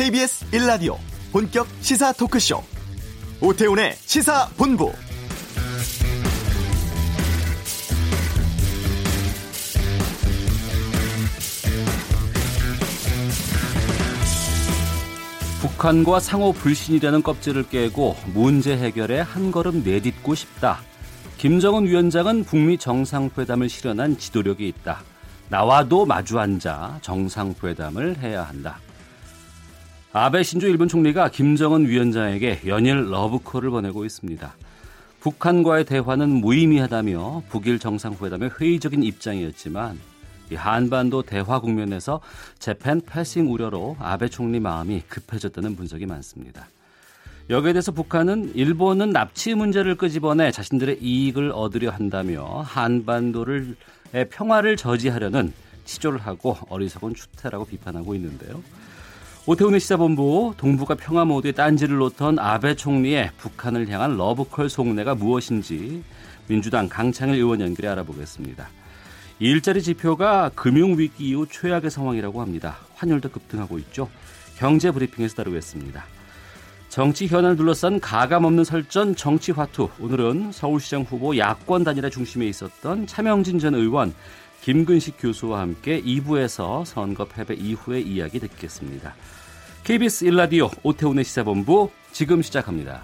KBS 1라디오 본격 시사 토크쇼 오태훈의 시사본부 북한과 상호 불신이라는 껍질을 깨고 문제 해결에 한 걸음 내딛고 싶다. 김정은 위원장은 북미 정상회담을 실현한 지도력이 있다. 나와도 마주 앉아 정상회담을 해야 한다. 아베 신조 일본 총리가 김정은 위원장에게 연일 러브콜을 보내고 있습니다. 북한과의 대화는 무의미하다며 북일 정상회담의 회의적인 입장이었지만 한반도 대화 국면에서 재팬 패싱 우려로 아베 총리 마음이 급해졌다는 분석이 많습니다. 여기에 대해서 북한은 일본은 납치 문제를 끄집어내 자신들의 이익을 얻으려 한다며 한반도를 평화를 저지하려는 시조를 하고 어리석은 추태라고 비판하고 있는데요. 오태훈의 시사본부 동북아 평화 모드에 딴지를 놓던 아베 총리의 북한을 향한 러브콜 속내가 무엇인지 민주당 강창일 의원 연결해 알아보겠습니다. 일자리 지표가 금융위기 이후 최악의 상황이라고 합니다. 환율도 급등하고 있죠. 경제 브리핑에서 다루겠습니다. 정치 현안을 둘러싼 가감없는 설전 정치 화투. 오늘은 서울시장 후보 야권 단일화 중심에 있었던 차명진 전 의원, 김근식 교수와 함께 2부에서 선거 패배 이후의 이야기 듣겠습니다. KBS 1라디오 오태훈의 시사본부 지금 시작합니다.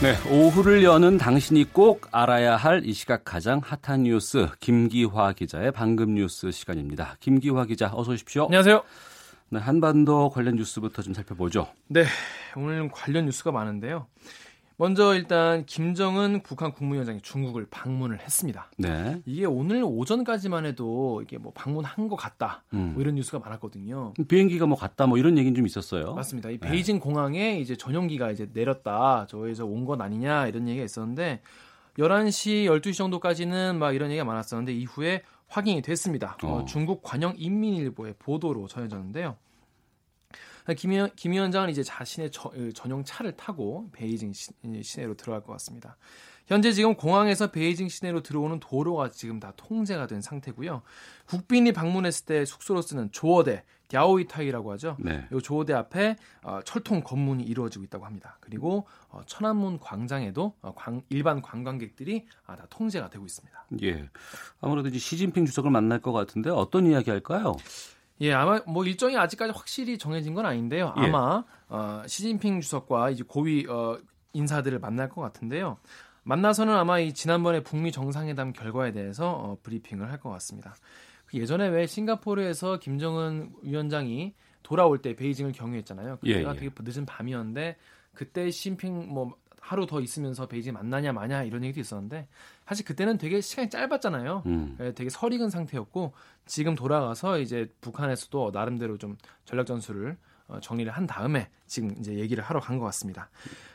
네, 오후를 여는 당신이 꼭 알아야 할 이 시각 가장 핫한 뉴스 김기화 기자의 방금 뉴스 시간입니다. 김기화 기자 어서 오십시오. 안녕하세요. 네, 한반도 관련 뉴스부터 좀 살펴보죠. 네, 오늘 관련 뉴스가 많은데요. 먼저 일단 김정은 북한 국무위원장이 중국을 방문을 했습니다. 네. 이게 오늘 오전까지만 해도 이게 뭐 방문한 것 같다. 음. 뭐 이런 뉴스가 많았거든요. 비행기가 뭐 갔다 뭐 이런 얘기는 좀 있었어요. 맞습니다. 이 네. 베이징 네. 공항에 이제 전용기가 이제 내렸다. 저에서 온 건 아니냐 이런 얘기가 있었는데 11시 12시 정도까지는 막 이런 얘기가 많았었는데 이후에 확인이 됐습니다. 어. 어, 중국 관영 인민일보의 보도로 전해졌는데요. 김, 위원, 김 위원장은 이제 자신의 저, 전용 차를 타고 베이징 시, 내로 들어갈 것 같습니다. 현재 지금 공항에서 베이징 시내로 들어오는 도로가 지금 다 통제가 된 상태고요. 국빈이 방문했을 때 숙소로 쓰는 조어대, 갸오이타이라고 하죠. 네. 이 조어대 앞에 어, 철통 검문이 이루어지고 있다고 합니다. 그리고 어, 천안문 광장에도 어, 광, 일반 관광객들이 아, 다 통제가 되고 있습니다. 예. 아무래도 이제 시진핑 주석을 만날 것 같은데 어떤 이야기 할까요? 예, 아마 뭐 일정이 아직까지 확실히 정해진 건 아닌데요. 예. 아마 예. 어, 시진핑 주석과 이제 고위 어, 인사들을 만날 것 같은데요. 만나서는 아마 이 지난번에 북미 정상회담 결과에 대해서 어, 브리핑을 할 것 같습니다. 그 예전에 왜 싱가포르에서 김정은 위원장이 돌아올 때 베이징을 경유했잖아요. 그때가 예, 예. 되게 늦은 밤이었는데 그때 시진핑 뭐 하루 더 있으면서 베이징 만나냐 마냐 이런 얘기도 있었는데 사실 그때는 되게 시간이 짧았잖아요. 음. 예, 되게 설익은 상태였고 지금 돌아가서 이제 북한에서도 나름대로 좀 전략 전술을 어, 정리를 한 다음에 지금 이제 얘기를 하러 간 것 같습니다.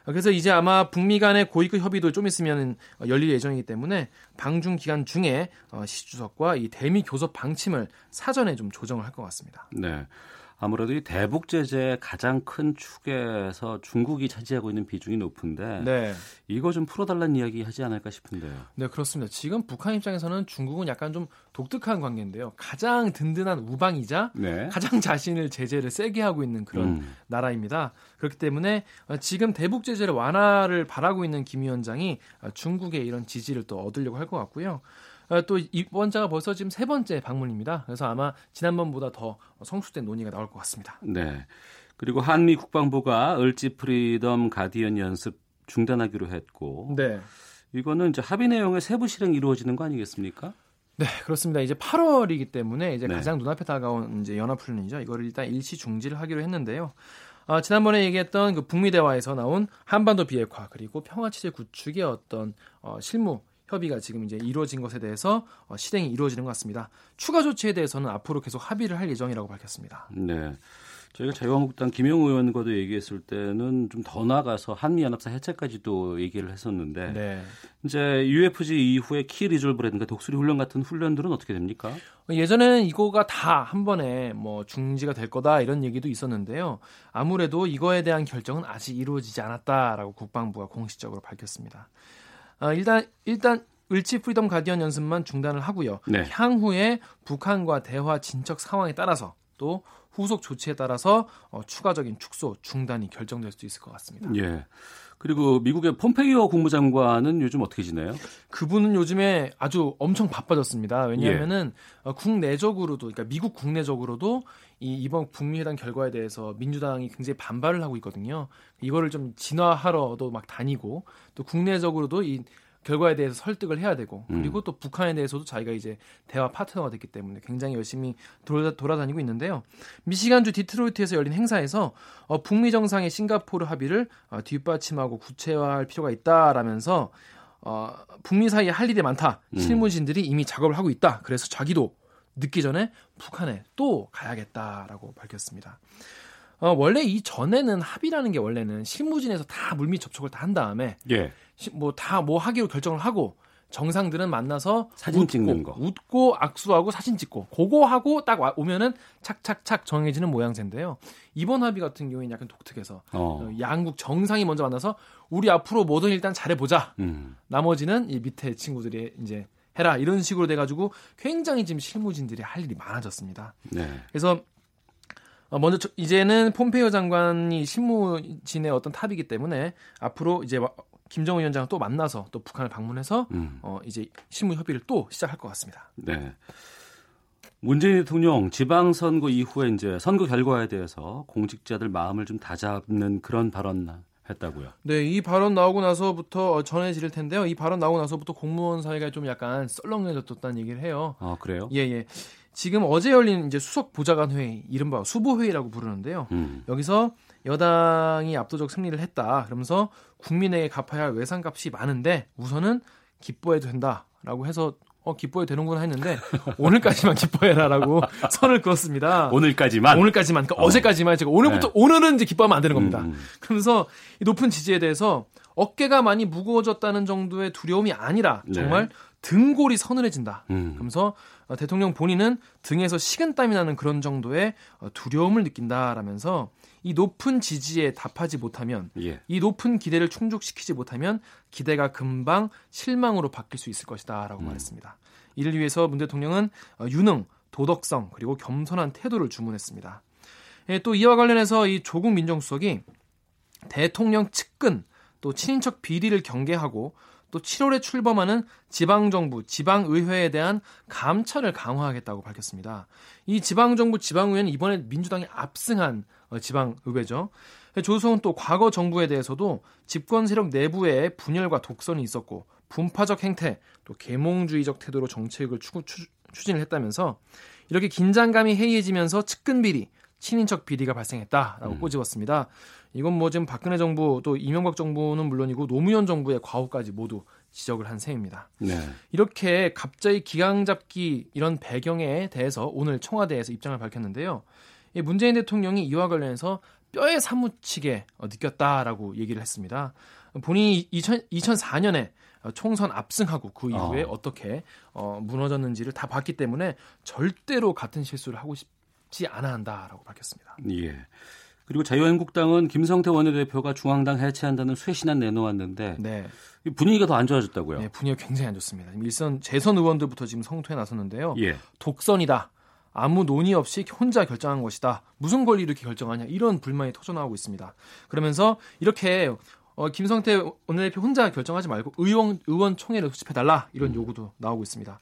그래서 이제 아마 북미 간의 고위급 협의도 좀 있으면 열릴 예정이기 때문에 방중 기간 중에 어, 시 주석과 이 대미 교섭 방침을 사전에 좀 조정을 할 것 같습니다. 네. 아무래도 이 대북 제재의 가장 큰 축에서 중국이 차지하고 있는 비중이 높은데 네. 이거 좀 풀어달라는 이야기 하지 않을까 싶은데요. 네 그렇습니다. 지금 북한 입장에서는 중국은 약간 좀 독특한 관계인데요. 가장 든든한 우방이자 네. 가장 자신을 제재를 세게 하고 있는 그런 음. 나라입니다. 그렇기 때문에 지금 대북 제재를 완화를 바라고 있는 김 위원장이 중국의 이런 지지를 또 얻으려고 할 것 같고요. 어, 또 이번 자가 벌써 지금 세 번째 방문입니다. 그래서 아마 지난번보다 더 성숙된 논의가 나올 것 같습니다. 네. 그리고 한미 국방부가 을지 프리덤 가디언 연습 중단하기로 했고, 네. 이거는 이제 합의 내용의 세부 실행 이루어지는 거 아니겠습니까? 네, 그렇습니다. 이제 8월이기 때문에 이제 네. 가장 눈앞에 다가온 이제 연합훈련이죠. 이거를 일단 일시 중지를 하기로 했는데요. 아, 지난번에 얘기했던 그 북미 대화에서 나온 한반도 비핵화 그리고 평화 체제 구축의 어떤 어, 실무 협의가 지금 이제 이루어진 것에 대해서 어, 실행이 이루어지는 것 같습니다. 추가 조치에 대해서는 앞으로 계속 합의를 할 예정이라고 밝혔습니다. 네. 저희가 자유한국당 김영우 의원과도 얘기했을 때는 좀 더 나가서 한미연합사 해체까지도 얘기를 했었는데 네. 이제 UFG 이후에 키 리졸브라든가 독수리 훈련 같은 훈련들은 어떻게 됩니까? 예전에는 이거가 다 한 번에 뭐 중지가 될 거다 이런 얘기도 있었는데요. 아무래도 이거에 대한 결정은 아직 이루어지지 않았다라고 국방부가 공식적으로 밝혔습니다. 어, 일단 일단 을지 프리덤 가디언 연습만 중단을 하고요. 네. 향후에 북한과 대화 진척 상황에 따라서 또 후속 조치에 따라서 어, 추가적인 축소 중단이 결정될 수 있을 것 같습니다. 예. 그리고 미국의 폼페이오 국무장관은 요즘 어떻게 지내요? 그분은 요즘에 아주 엄청 바빠졌습니다. 왜냐하면은 예. 어, 국내적으로도 그러니까 미국 국내적으로도 이 이번 북미 회담 결과에 대해서 민주당이 굉장히 반발을 하고 있거든요. 이거를 좀 진화하러도 막 다니고 또 국내적으로도 이 결과에 대해서 설득을 해야 되고 음. 그리고 음. 또 북한에 대해서도 자기가 이제 대화 파트너가 됐기 때문에 굉장히 열심히 돌아, 다니고 있는데요. 미시간주 디트로이트에서 열린 행사에서 어, 북미 정상의 싱가포르 합의를 어, 뒷받침하고 구체화할 필요가 있다라면서 어, 북미 사이에 할 일이 많다. 음. 실무진들이 이미 작업을 하고 있다. 그래서 자기도 늦기 전에 북한에 또 가야겠다라고 밝혔습니다. 어, 원래 이 전에는 합의라는 게 원래는 실무진에서 다 물밑 접촉을 다 한 다음에 예. 뭐다 뭐 하기로 결정을 하고 정상들은 만나서 사진 웃고, 찍는 거, 웃고 악수하고 사진 찍고 그거 하고 딱 오면은 착착착 정해지는 모양새인데요. 이번 합의 같은 경우에는 약간 독특해서 어. 어. 양국 정상이 먼저 만나서 우리 앞으로 뭐든 일단 잘해보자. 음. 나머지는 이 밑에 친구들이 이제 해라 이런 식으로 돼가지고 굉장히 지금 실무진들이 할 일이 많아졌습니다. 네. 그래서 어, 먼저 이제는 폼페이오 장관이 실무진의 어떤 탑이기 때문에 앞으로 이제 김정은 위원장을 또 만나서 또 북한을 방문해서 음. 어, 이제 실무 협의를 또 시작할 것 같습니다. 네. 문재인 대통령 지방선거 이후에 이제 선거 결과에 대해서 공직자들 마음을 좀 다잡는 그런 발언 했다고요. 네, 이 발언 나오고 나서부터 전해질 텐데요. 이 발언 나오고 나서부터 공무원 사이가 좀 약간 썰렁해졌다는 얘기를 해요. 아, 그래요? 예, 예. 지금 어제 열린 이제 수석 보좌관 회의, 이른바 수보 회의라고 부르는데요. 음. 여기서 여당이 압도적 승리를 했다. 그러면서 국민에게 갚아야 할 외상값이 많은데 우선은 기뻐해도 된다라고 해서 어 기뻐해도 되는구나 했는데 오늘까지만 기뻐해라라고 선을 그었습니다. 오늘까지만 오늘까지만 그러니까 어. 제까지만 제가 오늘부터 네. 오늘은 이제 기뻐하면 안 되는 겁니다. 음. 음. 그러면서 이 높은 지지에 대해서 어깨가 많이 무거워졌다는 정도의 두려움이 아니라 네. 정말 네. 등골이 서늘해진다. 음. 그러면서 어, 대통령 본인은 등에서 식은땀이 나는 그런 정도의 어, 두려움을 느낀다라면서 이 높은 지지에 답하지 못하면 예. 이 높은 기대를 충족시키지 못하면 기대가 금방 실망으로 바뀔 수 있을 것이다라고 음. 말했습니다. 이를 위해서 문 대통령은 어, 유능, 도덕성 그리고 겸손한 태도를 주문했습니다. 예, 또 이와 관련해서 이 조국 민정수석이 대통령 측근 또 친인척 비리를 경계하고 또 7월에 출범하는 지방정부, 지방의회에 대한 감찰을 강화하겠다고 밝혔습니다. 이 지방정부, 지방의회는 이번에 민주당이 압승한 어, 지방의회죠. 조성은 또 과거 정부에 대해서도 집권 세력 내부에 분열과 독선이 있었고 분파적 행태, 또 계몽주의적 태도로 정책을 추, 추, 추진을 했다면서 이렇게 긴장감이 해이해지면서 측근 비리, 친인척 비리가 발생했다라고 음. 꼬집었습니다. 이건 뭐 지금 박근혜 정부 또 이명박 정부는 물론이고 노무현 정부의 과오까지 모두 지적을 한 셈입니다. 네. 이렇게 갑자기 기강 잡기 이런 배경에 대해서 오늘 청와대에서 입장을 밝혔는데요. 문재인 대통령이 이와 관련해서 뼈에 사무치게 어, 느꼈다라고 얘기를 했습니다. 본인이 2000, 2004년에 총선 압승하고 그 이후에 어. 떻게 어, 무너졌는지를 다 봤기 때문에 절대로 같은 실수를 하고 싶지 않아 한다라고 밝혔습니다. 예. 그리고 자유한국당은 김성태 원내대표가 중앙당 해체한다는 쇄신안 내놓았는데 네. 분위기가 더 안 좋아졌다고요? 네, 분위기가 굉장히 안 좋습니다. 일선 재선 의원들부터 지금 성토에 나섰는데요. 예. 독선이다. 아무 논의 없이 혼자 결정한 것이다. 무슨 권리 이렇게 결정하냐 이런 불만이 터져나오고 있습니다. 그러면서 이렇게 어, 김성태 원내대표 혼자 결정하지 말고 의원 의원 총회를 수집해 달라 이런 음. 요구도 나오고 있습니다.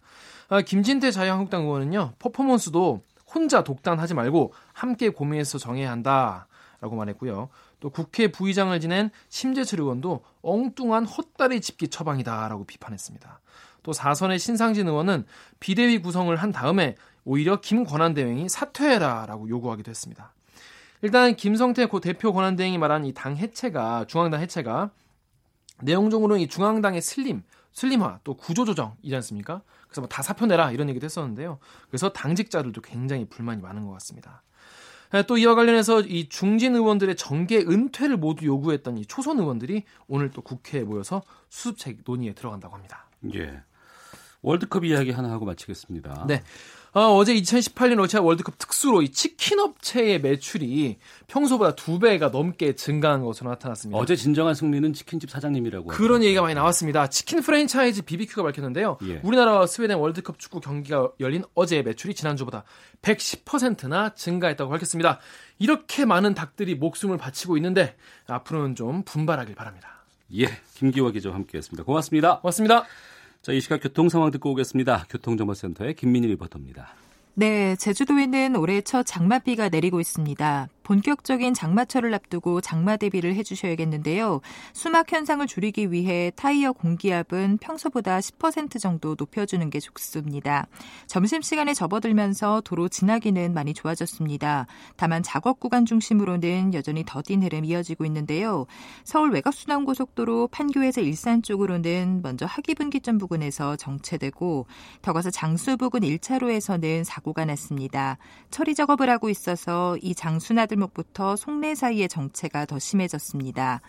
아, 김진태 자유한국당 의원은요 퍼포먼스도 혼자 독단하지 말고 함께 고민해서 정해야 한다. 라고 말했고요. 또 국회 부의장을 지낸 심재철 의원도 엉뚱한 헛다리 짚기 처방이다라고 비판했습니다. 또 사선의 신상진 의원은 비대위 구성을 한 다음에 오히려 김권한 대행이 사퇴해라라고 요구하기도 했습니다. 일단 김성태 고 대표 권한 대행이 말한 이 당 해체가 중앙당 해체가 내용적으로는 이 중앙당의 슬림, 슬림화 또 구조조정이지 않습니까? 그래서 뭐 다 사표 내라 이런 얘기도 했었는데요. 그래서 당직자들도 굉장히 불만이 많은 것 같습니다. 예, 또 이와 관련해서 이 중진 의원들의 정계 은퇴를 모두 요구했던 이 초선 의원들이 오늘 또 국회에 모여서 수습책 논의에 들어간다고 합니다. 예. 월드컵 이야기 하나 하고 마치겠습니다. 네. 어, 제 2018년 러시아 월드컵 특수로 이 치킨 업체의 매출이 평소보다 두 배가 넘게 증가한 것으로 나타났습니다. 어제 진정한 승리는 치킨집 사장님이라고. 그런 하죠. 얘기가 많이 나왔습니다. 치킨 프랜차이즈 BBQ가 밝혔는데요. 예. 우리나라와 스웨덴 월드컵 축구 경기가 열린 어제 매출이 지난주보다 110%나 증가했다고 밝혔습니다. 이렇게 많은 닭들이 목숨을 바치고 있는데 앞으로는 좀 분발하길 바랍니다. 예, 김기화 기자와 함께했습니다. 고맙습니다. 고맙습니다. 자, 이 시각 교통 상황 듣고 오겠습니다. 교통정보센터의 김민희 리포터입니다. 네, 제주도에는 올해 첫 장맛비가 내리고 있습니다. 본격적인 장마철을 앞두고 장마 대비를 해주셔야겠는데요. 수막 현상을 줄이기 위해 타이어 공기압은 평소보다 10% 정도 높여주는 게 좋습니다. 점심시간에 접어들면서 도로 지나기는 많이 좋아졌습니다. 다만 작업 구간 중심으로는 여전히 더딘 흐름 이어지고 있는데요. 서울 외곽순환고속도로 판교에서 일산 쪽으로는 먼저 하기분기점 부근에서 정체되고 더 가서 장수 부근 1차로에서는 사고가 났습니다. 처리 작업을 하고 있어서 이 장수나 나들목부터 송내 사이의 정체가 더 심해졌습니다.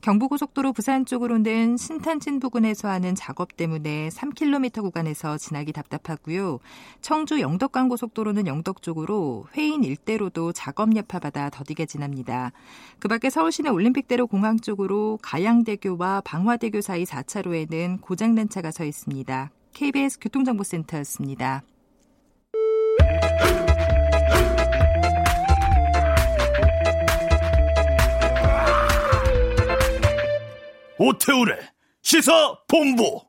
경부고속도로 부산 쪽으로는 신탄진 부근에서 하는 작업 때문에 3km 구간에서 지나기 답답하고요. 청주 영덕간 고속도로는 영덕 쪽으로 회인 일대로도 작업 여파받아 더디게 지납니다. 그 밖에 서울시내 올림픽대로 공항 쪽으로 가양대교와 방화대교 사이 4차로에는 고장난 차가 서 있습니다. KBS 교통정보센터였습니다. 오태우래 시사 본부.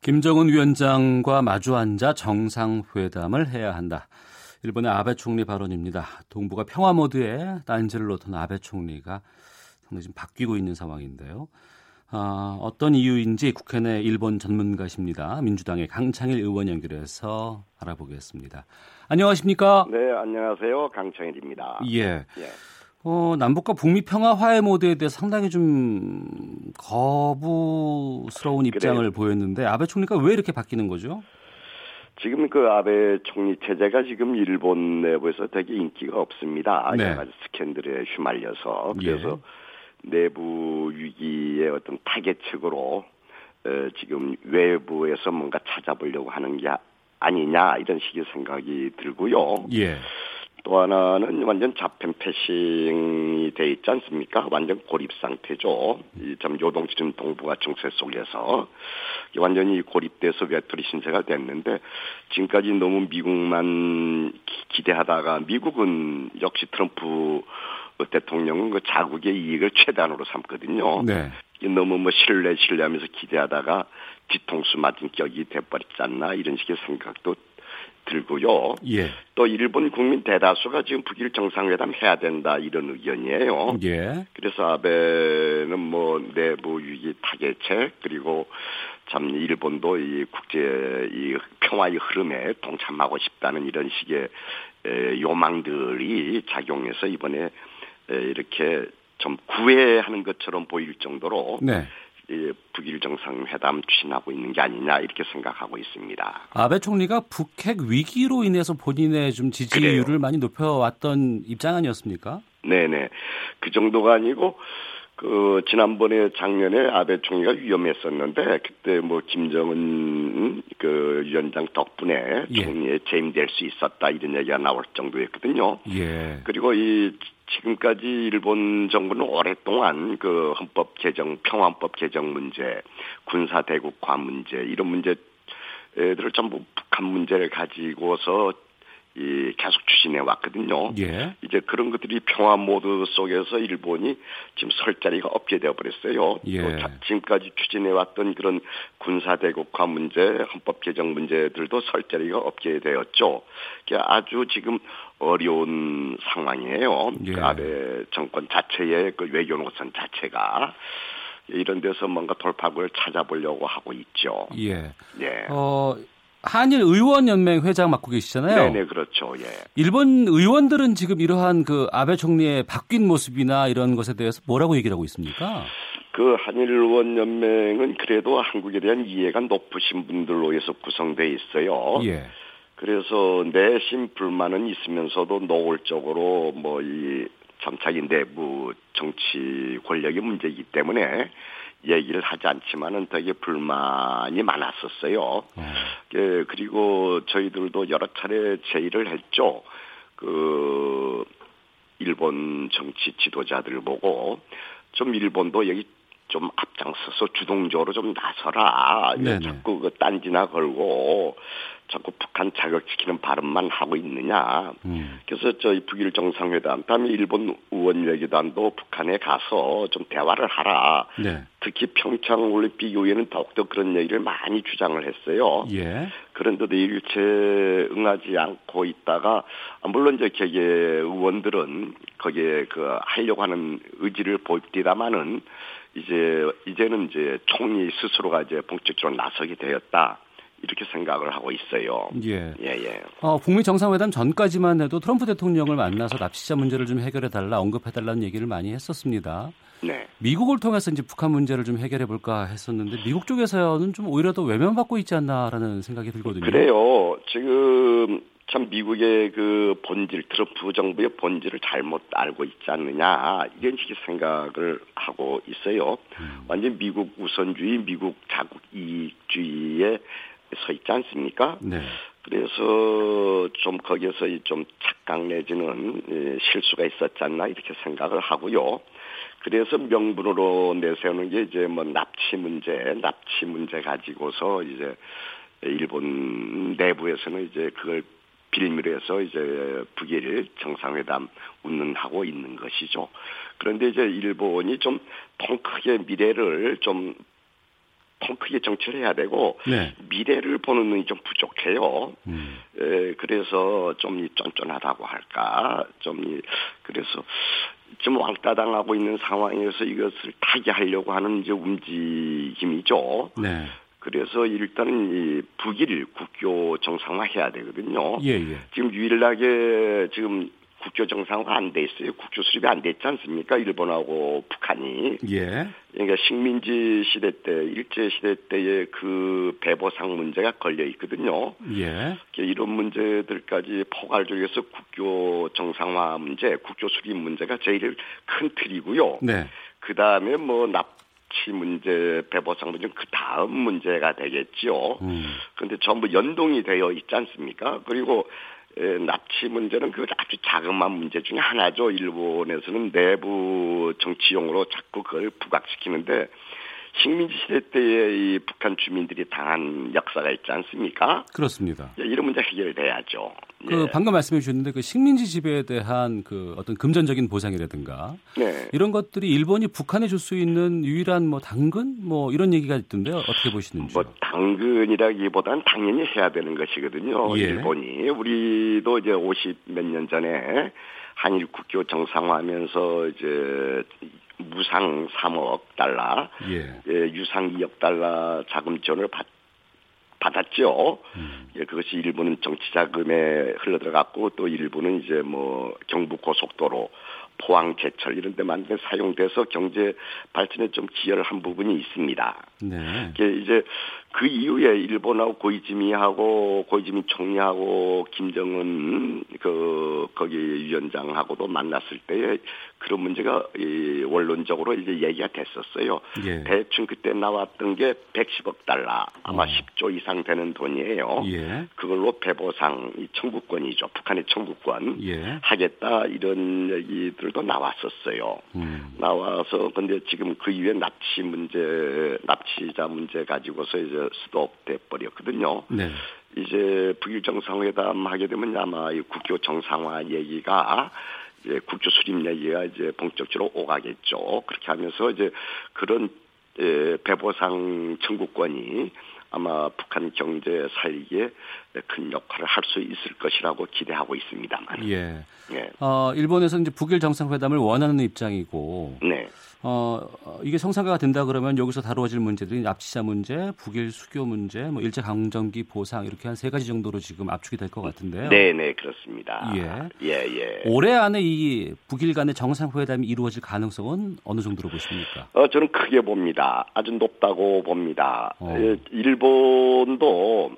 김정은 위원장과 마주 앉아 정상회담을 해야 한다. 일본의 아베 총리 발언입니다. 동북아 평화 모드에 딴지를 놓던 아베 총리가 상당히 좀 바뀌고 있는 상황인데요. 아, 어떤 이유인지 국회 내 일본 전문가십니다. 민주당의 강창일 의원 연결해서 알아보겠습니다. 안녕하십니까? 네, 안녕하세요. 강창일입니다. 예. 예. 어, 남북과 북미 평화 화해 모드에 대해 상당히 좀 거부스러운 입장을 그래요. 보였는데 아베 총리가 왜 이렇게 바뀌는 거죠? 지금 그 아베 총리 체제가 지금 일본 내부에서 되게 인기가 없습니다. 네. 여러 가지 스캔들에 휘말려서 그래서 예. 내부 위기의 어떤 타겟측으로 어, 지금 외부에서 뭔가 찾아보려고 하는 게 아니냐 이런 식의 생각이 들고요. 예. 또 하나는 완전 자펜 패싱이 돼 있지 않습니까? 완전 고립 상태죠. 이참 요동치는 동북아 정세 속에서 완전히 고립돼서 외톨이 신세가 됐는데 지금까지 너무 미국만 기대하다가 미국은 역시 트럼프 대통령은 그 자국의 이익을 최단으로 삼거든요. 네. 너무 뭐 신뢰 신뢰하면서 기대하다가 뒤통수 맞은 격이 돼버렸지 않나 이런 식의 생각도 들고요. 예. 또 일본 국민 대다수가 지금 북일 정상회담 해야 된다 이런 의견이에요. 예. 그래서 아베는 뭐 내부 위기 타개책 그리고 참 일본도 이 국제 이 평화의 흐름에 동참하고 싶다는 이런 식의 요망들이 작용해서 이번에 이렇게 좀 구애하는 것처럼 보일 정도로 네. 북일 정상회담 추진하고 있는 게 아니냐 이렇게 생각하고 있습니다. 아베 총리가 북핵 위기로 인해서 본인의 좀 지지율을 그래요. 많이 높여왔던 입장 아니었습니까? 네네 그 정도가 아니고 그 지난번에 작년에 아베 총리가 위험했었는데 그때 뭐 김정은 그 위원장 덕분에 예. 총리에 재임될 수 있었다 이런 얘기가 나올 정도였거든요. 예. 그리고 이 지금까지 일본 정부는 오랫동안 그 헌법 개정, 평화헌법 개정 문제, 군사 대국화 문제 이런 문제 들을 전부 북한 문제를 가지고서 이 계속 추진해 왔거든요. 예. 이제 그런 것들이 평화 모드 속에서 일본이 지금 설 자리가 없게 되어 버렸어요. 예. 또 지금까지 추진해 왔던 그런 군사 대국화 문제, 헌법 개정 문제들도 설 자리가 없게 되었죠. 아주 지금 어려운 상황이에요. 예. 그 아베 정권 자체의 그 외교 노선 자체가 이런 데서 뭔가 돌파구를 찾아보려고 하고 있죠. 예. 예. 어, 한일 의원 연맹 회장 맡고 계시잖아요. 네, 그렇죠. 예. 일본 의원들은 지금 이러한 그 아베 총리의 바뀐 모습이나 이런 것에 대해서 뭐라고 얘기를 하고 있습니까? 그 한일 의원 연맹은 그래도 한국에 대한 이해가 높으신 분들로 해서 구성돼 있어요. 예. 그래서 내심 불만은 있으면서도 노골적으로 뭐이 점차기 내부 정치 권력의 문제이기 때문에 얘기를 하지 않지만은 되게 불만이 많았었어요. 예, 그리고 저희들도 여러 차례 제의를 했죠. 그 일본 정치 지도자들 보고 좀 일본도 여기 좀 앞장서서 주동적으로 좀 나서라. 네네. 자꾸 그 딴지나 걸고 자꾸 북한 자극시키는 발언만 하고 있느냐. 음. 그래서 저희 북일 정상회담, 다음에 일본 의원외교단도 북한에 가서 좀 대화를 하라. 네. 특히 평창 올림픽 이후에는 더욱더 그런 얘기를 많이 주장을 했어요. 예. 그런데도 일체 응하지 않고 있다가 아, 물론 이제 거기에 의원들은 거기에 그 하려고 하는 의지를 보입디다마는 이제 이제는 이제 총리 스스로가 이제 본격적으로 나서게 되었다 이렇게 생각을 하고 있어요. 예. 예 예. 어, 북미 정상회담 전까지만 해도 트럼프 대통령을 만나서 납치자 문제를 좀 해결해 달라 언급해 달라는 얘기를 많이 했었습니다. 네. 미국을 통해서 이제 북한 문제를 좀 해결해 볼까 했었는데 미국 쪽에서는 좀 오히려 더 외면받고 있지 않나라는 생각이 들거든요. 그래요. 지금 참 미국의 그 본질, 트럼프 정부의 본질을 잘못 알고 있지 않느냐 이런 식의 생각을 하고 있어요. 완전 미국 우선주의, 미국 자국 이익주의에 서 있지 않습니까? 네. 그래서 좀 거기에서 이좀 착각 내지는 예, 실수가 있었지 않나 이렇게 생각을 하고요. 그래서 명분으로 내세우는 게 이제 뭐 납치 문제, 납치 문제 가지고서 이제 일본 내부에서는 이제 그걸 빌미로 해서 이제 북일 정상회담 운운하고 있는 것이죠. 그런데 이제 일본이 좀 통 크게 미래를 좀 통 크게 정치를 해야 되고 네. 미래를 보는 눈이 좀 부족해요. 음. 에, 그래서 좀이 쫀쫀하다고 할까, 좀 이, 그래서 좀 왕따당하고 있는 상황에서 이것을 타개하려고 하는 이제 움직임이죠. 네. 그래서 일단은 이 북일 국교 정상화 해야 되거든요. 예, 예. 지금 유일하게 지금 국교 정상화가 안돼 있어요. 국교 수립이 안 됐지 않습니까? 일본하고 북한이. 예. 그러니까 식민지 시대 때, 일제 시대 때의 그 배보상 문제가 걸려 있거든요. 예. 이런 문제들까지 포괄적에서 국교 정상화 문제, 국교 수립 문제가 제일 큰 틀이고요. 네. 그 다음에 뭐 납치 문제, 배보상 문제 그 다음 문제가 되겠지요. 음. 그런데 전부 연동이 되어 있지 않습니까? 그리고 에, 납치 문제는 그 아주 자그마한 문제 중에 하나죠. 일본에서는 내부 정치용으로 자꾸 그걸 부각시키는데 식민지 시대 때의 이 북한 주민들이 당한 역사가 있지 않습니까? 그렇습니다. 이런 문제 해결돼야죠. 그 예. 방금 말씀해 주셨는데 그 식민지 지배에 대한 그 어떤 금전적인 보상이라든가 네. 이런 것들이 일본이 북한에 줄 수 있는 유일한 뭐 당근 뭐 이런 얘기가 있던데요. 어떻게 보시는지. 뭐 당근이라기보단 당연히 해야 되는 것이거든요. 예. 일본이 우리도 이제 50 몇 년 전에 한일 국교 정상화하면서 이제 무상 3억 달러, 예. 예, 유상 2억 달러 자금 지원을 받, 받았죠. 음. 예, 그것이 일부는 정치 자금에 흘러들어갔고 또 일부는 이제 뭐 경부 고속도로 포항 제철 이런 데 만든 사용돼서 경제 발전에 좀 기여를 한 부분이 있습니다. 네. 이게 이제 그 이후에 일본하고 고이즈미하고 고이즈미 총리하고 김정은 그 거기 위원장하고도 만났을 때에 그런 문제가 이 원론적으로 이제 얘기가 됐었어요. 예. 대충 그때 나왔던 게 110억 달러 아마 어. 10조 이상 되는 돈이에요. 예. 그걸로 배보상 이 청구권이죠. 북한의 청구권 예. 하겠다 이런 얘기들도 나왔었어요. 음. 나와서 근데 지금 그 이후에 납치 문제, 납치자 문제 가지고서 이제 스톱돼 버렸거든요. 네. 이제 북일 정상회담 하게 되면 아마 이 국교 정상화 얘기가 이제 국교 수립 얘기가 이제 본격적으로 오가겠죠. 그렇게 하면서 이제 그런 예, 배보상 청구권이 아마 북한 경제 살리기에 큰 역할을 할 수 있을 것이라고 기대하고 있습니다만. 예. 예. 어, 일본에서 이제 북일 정상회담을 원하는 입장이고 네. 어, 어, 이게 성사가 된다 그러면 여기서 다루어질 문제들이 납치자 문제, 북일 수교 문제, 뭐 일제 강점기 보상 이렇게 한 세 가지 정도로 지금 압축이 될 것 같은데요. 네, 네, 그렇습니다. 예. 예, 예. 올해 안에 이 북일 간의 정상 회담이 이루어질 가능성은 어느 정도로 보십니까? 어, 저는 크게 봅니다. 아주 높다고 봅니다. 어. 예, 일본도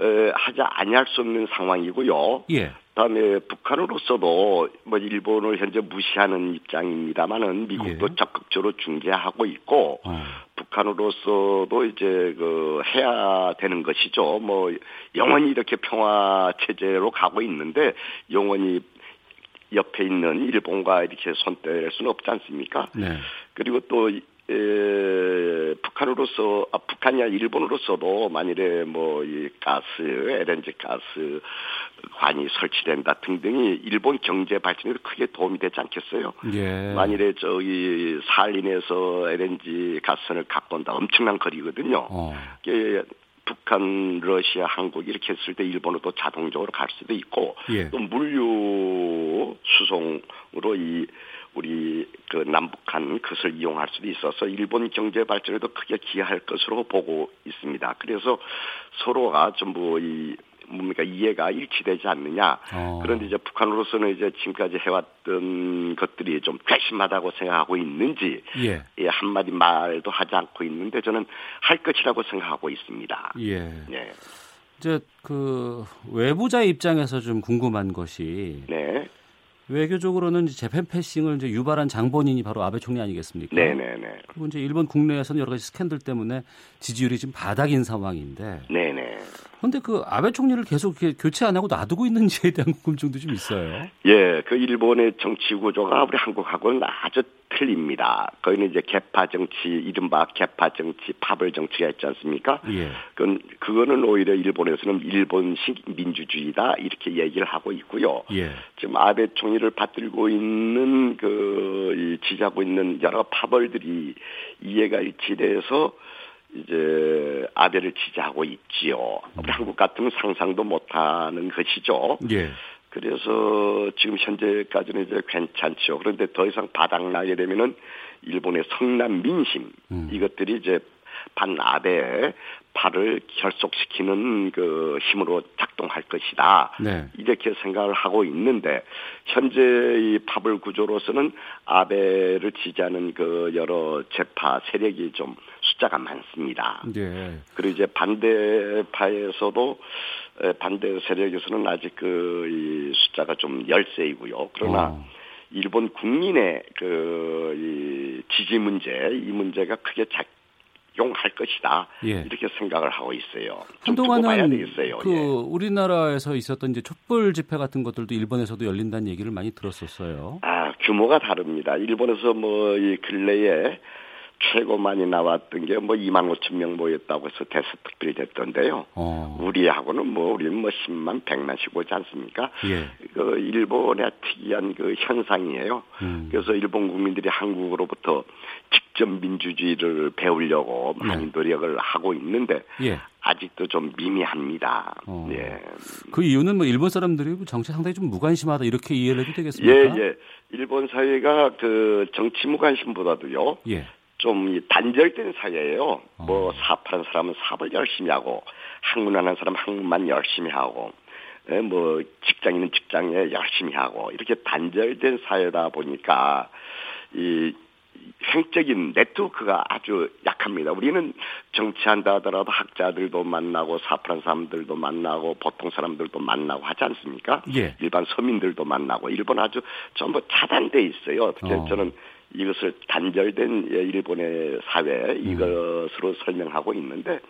에, 하지 아니할 수 없는 상황이고요. 예. 그다음에 북한으로서도 뭐 일본을 현재 무시하는 입장입니다만은 미국도 예. 적극적으로 중재하고 있고 어. 북한으로서도 이제 그 해야 되는 것이죠. 뭐 영원히 이렇게 평화 체제로 가고 있는데 영원히 옆에 있는 일본과 이렇게 손댈 수는 없지 않습니까? 네. 그리고 또 에, 북한으로서 아, 북한이야 일본으로서도 만일에 뭐 이 가스 LNG 가스 관이 설치된다 등등이 일본 경제 발전에도 크게 도움이 되지 않겠어요. 예. 만일에 저기 살린에서 LNG 가스선을 갖고 온다 엄청난 거리거든요. 어. 이게 북한, 러시아, 한국 이렇게 했을 때 일본으로 자동적으로 갈 수도 있고 예. 또 물류 수송으로 이 우리 그 남북한 그것을 이용할 수도 있어서 일본 경제 발전에도 크게 기여할 것으로 보고 있습니다. 그래서 서로가 전부 이 뭡니까 이해가 일치되지 않느냐. 어. 그런데 이제 북한으로서는 이제 지금까지 해왔던 것들이 좀 괘씸하다고 생각하고 있는지 예. 예, 한마디 말도 하지 않고 있는데 저는 할 것이라고 생각하고 있습니다. 예. 네. 이제 그 외부자 입장에서 좀 궁금한 것이 네. 외교적으로는 이제 재팬 패싱을 이제 유발한 장본인이 바로 아베 총리 아니겠습니까? 네네네. 그리고 이제 일본 국내에서는 여러 가지 스캔들 때문에 지지율이 지금 바닥인 상황인데, 네네. 그런데 그 아베 총리를 계속 교체 안 하고 놔두고 있는지에 대한 궁금증도 좀 있어요. 예, 그 일본의 정치 구조가 우리 한국하고는 아주 틀립니다. 거기는 이제 개파 정치, 이른바 개파 정치, 파벌 정치가 있지 않습니까? 예. 그건, 그거는 오히려 일본에서는 일본식 민주주의다, 이렇게 얘기를 하고 있고요. 예. 지금 아베 총리를 받들고 있는 그, 이 지지하고 있는 여러 파벌들이 이해가 일치돼서 이제 아베를 지지하고 있지요. 우리 한국 같으면 상상도 못하는 것이죠. 예. 그래서 지금 현재까지는 이제 괜찮죠. 그런데 더 이상 바닥나게 되면은 일본의 성남 민심 음. 이것들이 이제 반아베 팔을 결속시키는 그 힘으로 작동할 것이다. 네. 이렇게 생각을 하고 있는데 현재 이 파벌 구조로서는 아베를 지지하는 그 여러 재파 세력이 좀 숫자가 많습니다. 예. 그리고 이제 반대파에서도 에, 반대 세력에서는 아직 그이 숫자가 좀 열세이고요. 그러나 어. 일본 국민의 그이 지지 문제 이 문제가 크게 작 용할 것이다. 예. 이렇게 생각을 하고 있어요. 한동안은 되겠어요. 그 예. 우리나라에서 있었던 이제 촛불 집회 같은 것들도 일본에서도 열린다는 얘기를 많이 들었었어요. 아, 규모가 다릅니다. 일본에서 뭐 이 근래에 최고 많이 나왔던 게 뭐 2만 5천 명 모였다고 해서 대서 특별히 됐던데요. 어. 우리하고는 뭐 우리는 뭐 10만 100만씩 오지 않습니까? 예. 그 일본의 특이한 그 현상이에요. 음. 그래서 일본 국민들이 한국으로부터 직접 민주주의를 배우려고 많이 네. 노력을 하고 있는데 예. 아직도 좀 미미합니다. 어. 예. 그 이유는 뭐 일본 사람들이 정치 상당히 좀 무관심하다 이렇게 이해를 해도 되겠습니까? 예, 예. 일본 사회가 그 정치 무관심보다도요. 예. 좀이 단절된 사회예요. 뭐 어. 사업하는 사람은 사업을 열심히 하고 학문하는 사람은 학문만 열심히 하고 예, 뭐 직장인은 직장에 열심히 하고 이렇게 단절된 사회다 보니까 이 행적인 네트워크가 아주 약합니다. 우리는 정치한다 하더라도 학자들도 만나고 사업하는 사람들도 만나고 보통 사람들도 만나고 하지 않습니까? 예. 일반 서민들도 만나고 일본 아주 전부 차단돼 있어요. 어떻게 어. 저는 이것을 단절된 예, 일본의 사회 이것으로 설명하고 있는데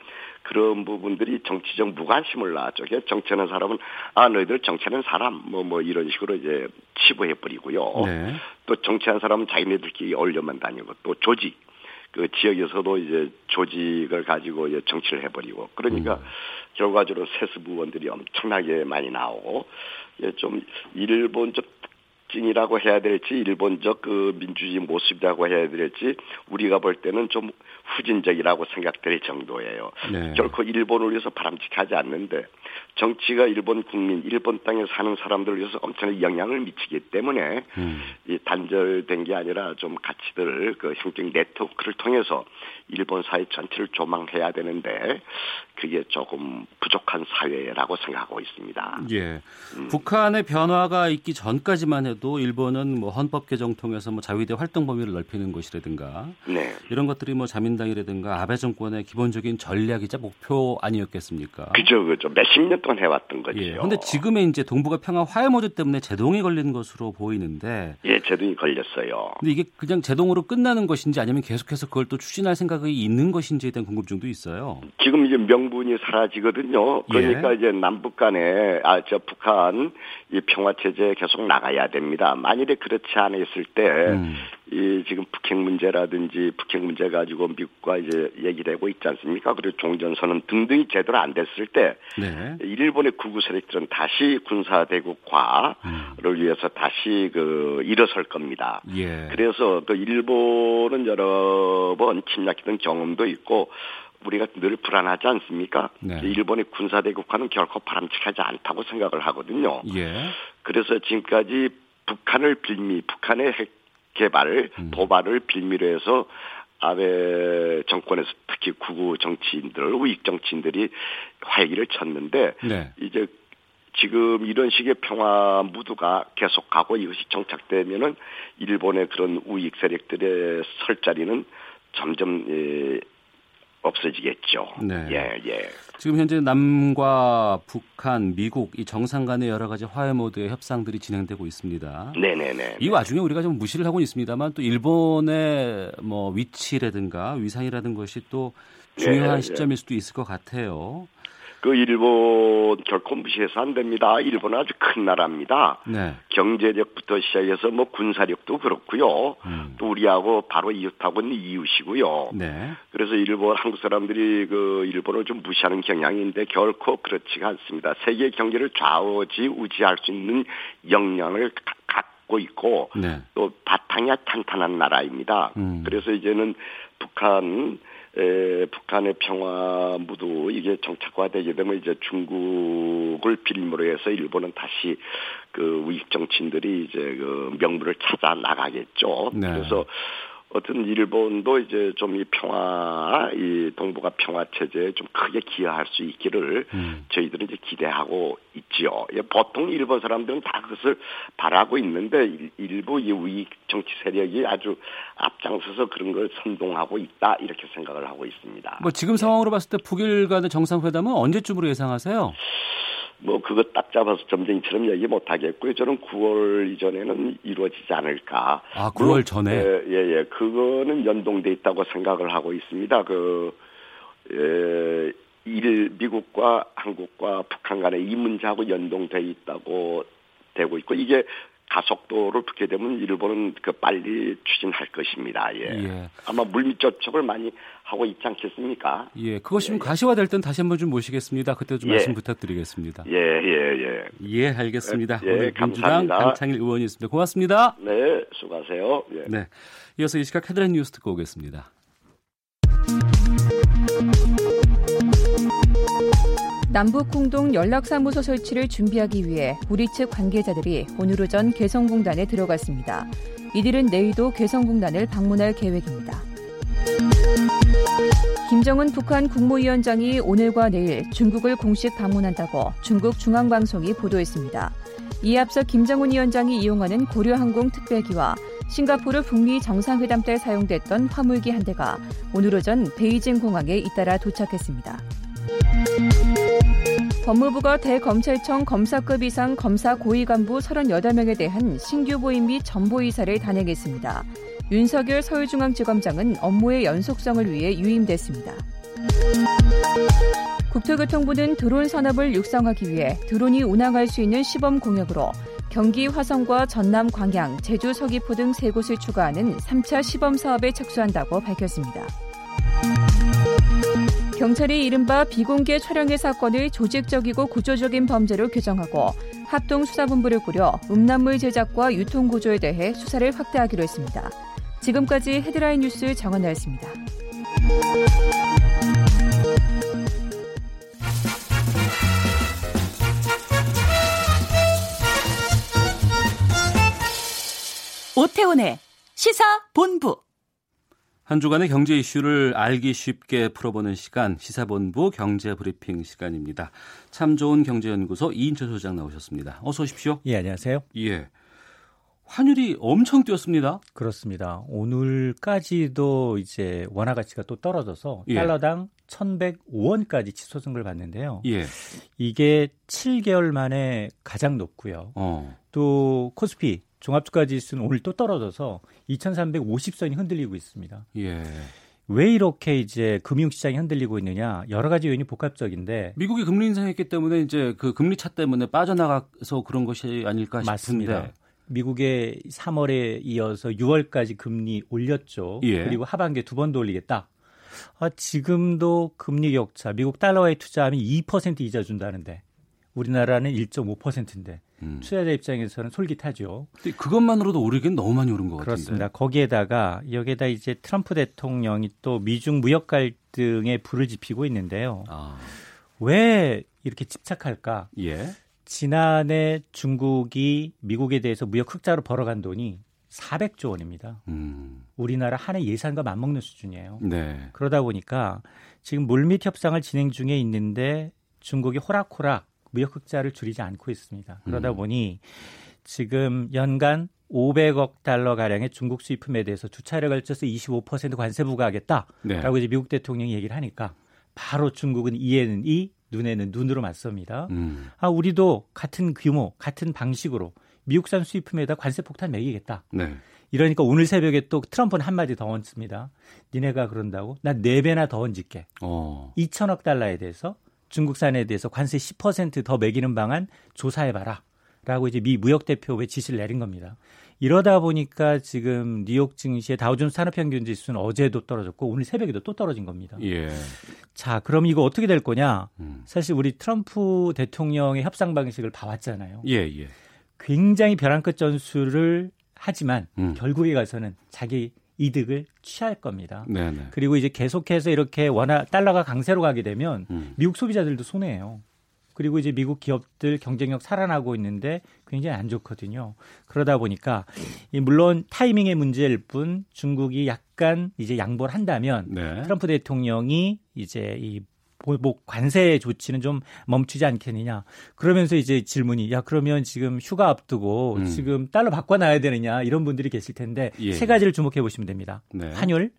그런 부분들이 정치적 무관심을 낳았죠. 정치하는 사람은 아 너희들 정치하는 사람 뭐뭐 이런 식으로 이제 치부해 버리고요. 네. 또 정치하는 사람은 자기네들끼리 어울려만 다니고 또 조직 그 지역에서도 이제 조직을 가지고 이제 정치를 해버리고 그러니까 결과적으로 세습 의원들이 엄청나게 많이 나오고 예, 좀 일본적 특징이라고 해야 될지 일본적 그 민주주의 모습이라고 해야 될지 우리가 볼 때는 좀 후진적이라고 생각될 정도예요. 네. 결코 일본을 위해서 바람직하지 않는데 정치가 일본 국민, 일본 땅에 사는 사람들을 위해서 엄청난 영향을 미치기 때문에 음. 이 단절된 게 아니라 좀 가치들 그 형적 네트워크를 통해서 일본 사회 전체를 조망해야 되는데 그게 조금 부족한 사회라고 생각하고 있습니다. 예. 북한의 변화가 있기 전까지만 해도 하더라도 일본은 뭐 헌법 개정 통해서 뭐 자위대 활동 범위를 넓히는 것이라든가 네. 이런 것들이 뭐 자민당이라든가 아베 정권의 기본적인 전략이자 목표 아니었겠습니까? 그죠, 그죠. 몇십 년 동안 해왔던 거죠. 예. 근데 지금의 이제 동북아 평화 화해 모드 때문에 제동이 걸린 것으로 보이는데. 예, 제동이 걸렸어요. 근데 이게 그냥 제동으로 끝나는 것인지 아니면 계속해서 그걸 또 추진할 생각이 있는 것인지에 대한 궁금증도 있어요. 지금 이제 명분이 사라지거든요. 그러니까 예. 이제 남북 간에 아 저 북한 이 평화 체제 계속 나가야 됩니다. 만일에 그렇지 않았을 때 음. 이 지금 북핵 문제라든지 북핵 문제 가지고 미국과 이제 얘기되고 있지 않습니까? 그리고 종전선언 등등이 제대로 안 됐을 때 네. 일본의 구구 세력들은 다시 군사 대국화를 위해서 다시 그 일어설 겁니다. 예. 그래서 그 일본은 여러 번 침략했던 경험도 있고 우리가 늘 불안하지 않습니까? 네. 일본의 군사 대국화는 결코 바람직하지 않다고 생각을 하거든요. 예. 그래서 지금까지 북한을 빌미, 북한의 핵 개발, 음. 도발을 빌미로 해서 아베 정권에서 특히 구구 정치인들, 우익 정치인들이 활기를 쳤는데 네. 이제 지금 이런 식의 평화 무드가 계속 가고 이것이 정착되면은 일본의 그런 우익 세력들의 설 자리는 점점 예, 없어지겠죠. 네. 예, 예. 지금 현재 남과 북한, 미국 이 정상 간의 여러 가지 화해 모드의 협상들이 진행되고 있습니다. 네네네. 이 와중에 우리가 좀 무시를 하고 있습니다만 또 일본의 뭐 위치라든가 위상이라든 것이 또 중요한 네, 시점일 수도 있을 것 같아요. 그 일본 결코 무시해서 안 됩니다. 일본은 아주 큰 나라입니다. 네. 경제력부터 시작해서 뭐 군사력도 그렇고요. 음. 또 우리하고 바로 이웃하고 있는 이웃이고요. 네. 그래서 일본 한국 사람들이 그 일본을 좀 무시하는 경향인데 결코 그렇지가 않습니다. 세계 경제를 좌우지 우지할 수 있는 역량을 가- 갖고 있고 네. 또 바탕이 탄탄한 나라입니다. 음. 그래서 이제는 북한 에, 북한의 평화 무드 이게 정착화되게 되면 이제 중국을 빌미로 해서 일본은 다시 그 우익 정치인들이 이제 그 명분을 찾아 나가겠죠. 네. 그래서 어떤 일본도 이제 좀 이 평화, 이 동북아 평화 체제에 좀 크게 기여할 수 있기를 음. 저희들은 이제 기대하고 있지요. 예, 보통 일본 사람들은 다 그것을 바라고 있는데 일- 일부 이 우익 정치 세력이 아주 앞장서서 그런 걸 선동하고 있다 이렇게 생각을 하고 있습니다. 뭐 지금 상황으로 봤을 때 북일 간의 정상회담은 언제쯤으로 예상하세요? 뭐 그거 딱 잡아서 점쟁이처럼 얘기 못 하겠고요. 저는 9월 이전에는 이루어지지 않을까. 아, 9월 물론, 전에? 예, 예, 예. 그거는 연동돼 있다고 생각을 하고 있습니다. 그, 예, 일, 미국과 한국과 북한 간에 이 문제하고 연동돼 있다고 되고 있고, 이게 가속도를 붙게 되면 일본은 그 빨리 추진할 것입니다. 예. 예. 아마 물밑 접촉을 많이 하고 있지 않겠습니까? 예, 그것이 좀 가시화될 땐 다시 한번 좀 모시겠습니다. 그때 좀 예. 말씀 부탁드리겠습니다. 예, 예, 예. 예, 알겠습니다. 예, 오늘 민주당 감사합니다. 강창일 의원이었습니다. 고맙습니다. 네, 수고하세요. 예. 네. 이어서 이 시각 헤드라인 뉴스 듣고 오겠습니다. 남북 공동 연락사무소 설치를 준비하기 위해 우리 측 관계자들이 오늘 오전 개성공단에 들어갔습니다. 이들은 내일도 개성공단을 방문할 계획입니다. 김정은 북한 국무위원장이 오늘과 내일 중국을 공식 방문한다고 중국 중앙방송이 보도했습니다. 이에 앞서 김정은 위원장이 이용하는 고려항공 특별기와 싱가포르 북미 정상회담 때 사용됐던 화물기 한 대가 오늘 오전 베이징 공항에 잇따라 도착했습니다. 법무부가 대검찰청 검사급 이상 검사 고위 간부 38명에 대한 신규 보임 및 전보 이사를 단행했습니다. 윤석열 서울중앙지검장은 업무의 연속성을 위해 유임됐습니다. 국토교통부는 드론 산업을 육성하기 위해 드론이 운항할 수 있는 시범 공약으로 경기 화성과 전남 광양, 제주 서귀포 등 세 곳을 추가하는 3차 시범 사업에 착수한다고 밝혔습니다. 경찰이 이른바 비공개 촬영의 사건을 조직적이고 구조적인 범죄로 규정하고 합동수사본부를 꾸려 음란물 제작과 유통 구조에 대해 수사를 확대하기로 했습니다. 지금까지 헤드라인 뉴스 정원나였습니다. 오태훈의 시사 본부. 한 주간의 경제 이슈를 알기 쉽게 풀어보는 시간 시사본부 경제브리핑 시간입니다. 참 좋은 경제연구소 이인철 소장 나오셨습니다. 어서 오십시오. 예, 안녕하세요. 예. 환율이 엄청 뛰었습니다. 그렇습니다. 오늘까지도 이제 원화 가치가 또 떨어져서 예. 달러당 1,105원까지 치솟은 걸 봤는데요. 예. 이게 7개월 만에 가장 높고요. 어. 또 코스피 종합주가 지수는 오늘 또 떨어져서 2,350선이 흔들리고 있습니다. 예. 왜 이렇게 이제 금융시장이 흔들리고 있느냐 여러 가지 요인이 복합적인데 미국이 금리 인상했기 때문에 이제 그 금리 차 때문에 빠져나가서 그런 것이 아닐까 싶은데 맞습니다. 미국의 3월에 이어서 6월까지 금리 올렸죠. 예. 그리고 하반기에 두 번 더 올리겠다. 아, 지금도 금리 격차, 미국 달러에 투자하면 2% 이자 준다는데 우리나라는 1.5%인데 음. 투자자 입장에서는 솔깃하죠. 그것만으로도 오르긴 너무 많이 오른 것 같은데. 그렇습니다. 거기에다가 여기에다 이제 트럼프 대통령이 또 미중 무역 갈등에 불을 지피고 있는데요. 아. 왜 이렇게 집착할까? 예. 지난해 중국이 미국에 대해서 무역 흑자로 벌어간 돈이 400조 원입니다. 음. 우리나라 한 해 예산과 맞먹는 수준이에요. 네. 그러다 보니까 지금 물밑 협상을 진행 중에 있는데 중국이 호락호락 무역 흑자를 줄이지 않고 있습니다. 그러다 음. 보니 지금 연간 500억 달러 가량의 중국 수입품에 대해서 두 차례 걸쳐서 25% 관세 부과하겠다라고 네. 이제 미국 대통령이 얘기를 하니까 바로 중국은 이에는 이 눈에는 눈으로 맞섭니다. 음. 아 우리도 같은 규모, 같은 방식으로 미국산 수입품에다 관세 폭탄 매기겠다. 네. 이러니까 오늘 새벽에 또 트럼프는 한마디 더 얹습니다. 니네가 그런다고? 나 4배나 더 얹을게. 어. 2천억 달러에 대해서 중국산에 대해서 관세 10%더 매기는 방안 조사해봐라. 라고 이제 미 무역대표에 지시를 내린 겁니다. 이러다 보니까 지금 뉴욕 증시의 다우존 산업평균 지수는 어제도 떨어졌고 오늘 새벽에도 또 떨어진 겁니다. 예. 자, 그럼 이거 어떻게 될 거냐? 음. 사실 우리 트럼프 대통령의 협상 방식을 봐왔잖아요. 예, 예. 굉장히 벼랑 끝 전술을 하지만 음. 결국에 가서는 자기 이득을 취할 겁니다. 네네. 그리고 이제 계속해서 이렇게 원화 달러가 강세로 가게 되면 음. 미국 소비자들도 손해예요. 그리고 이제 미국 기업들 경쟁력 살아나고 있는데 굉장히 안 좋거든요. 그러다 보니까 물론 타이밍의 문제일 뿐 중국이 약간 이제 양보를 한다면 네. 트럼프 대통령이 이제 이 뭐 관세 조치는 좀 멈추지 않겠느냐. 그러면서 이제 질문이 야 그러면 지금 휴가 앞두고 음. 지금 달러 바꿔 놔야 되느냐 이런 분들이 계실 텐데 예. 세 가지를 주목해 보시면 됩니다. 네. 환율,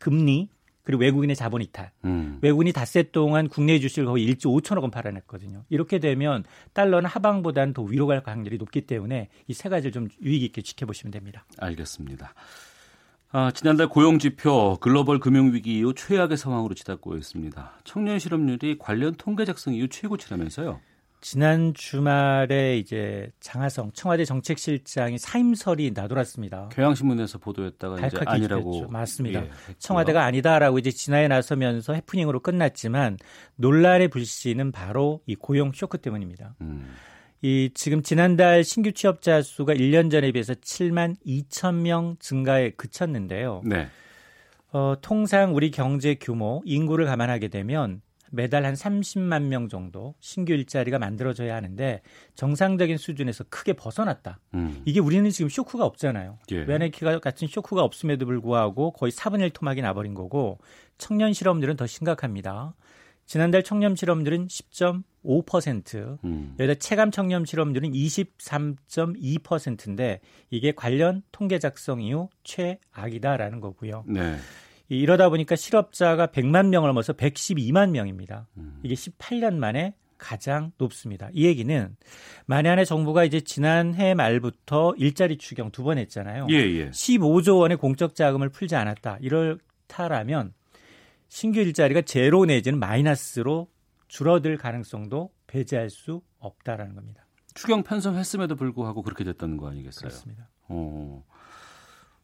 금리, 그리고 외국인의 자본 이탈. 음. 외국인이 닷새 동안 국내 주식을 거의 1조 5천억 원 팔아냈거든요. 이렇게 되면 달러는 하방보다는 더 위로 갈 확률이 높기 때문에 이 세 가지를 좀 유의 깊게 지켜보시면 됩니다. 알겠습니다. 아, 지난달 고용 지표 글로벌 금융 위기 이후 최악의 상황으로 치닫고 있습니다. 청년 실업률이 관련 통계 작성 이후 최고치라면서요? 지난 주말에 이제 장하성 청와대 정책실장이 사임설이 나돌았습니다. 경향신문에서 보도했다가 이제 아니라고 했죠. 맞습니다. 예, 청와대가 아니다라고 이제 진화에 나서면서 해프닝으로 끝났지만 논란의 불씨는 바로 이 고용 쇼크 때문입니다. 음. 이 지금 지난달 신규 취업자 수가 1년 전에 비해서 7만 2천 명 증가에 그쳤는데요. 네. 어, 통상 우리 경제 규모, 인구를 감안하게 되면 매달 한 30만 명 정도 신규 일자리가 만들어져야 하는데 정상적인 수준에서 크게 벗어났다. 음. 이게 우리는 지금 쇼크가 없잖아요. 예. 베네키가 같은 쇼크가 없음에도 불구하고 거의 4분의 1 토막이 나버린 거고 청년 실업률은 더 심각합니다. 지난달 청년 실업률은 10.5%, 음. 여기다 체감 청년 실업률은 23.2%인데 이게 관련 통계 작성 이후 최악이다라는 거고요. 네. 이러다 보니까 실업자가 100만 명을 넘어서 112만 명입니다. 음. 이게 18년 만에 가장 높습니다. 이 얘기는 만약에 정부가 이제 지난해 말부터 일자리 추경 두 번 했잖아요. 예, 예. 15조 원의 공적 자금을 풀지 않았다. 이럴 타라면 신규 일자리가 제로 내지는 마이너스로 줄어들 가능성도 배제할 수 없다라는 겁니다. 추경 편성했음에도 불구하고 그렇게 됐다는 거 아니겠어요? 그렇습니다. 어.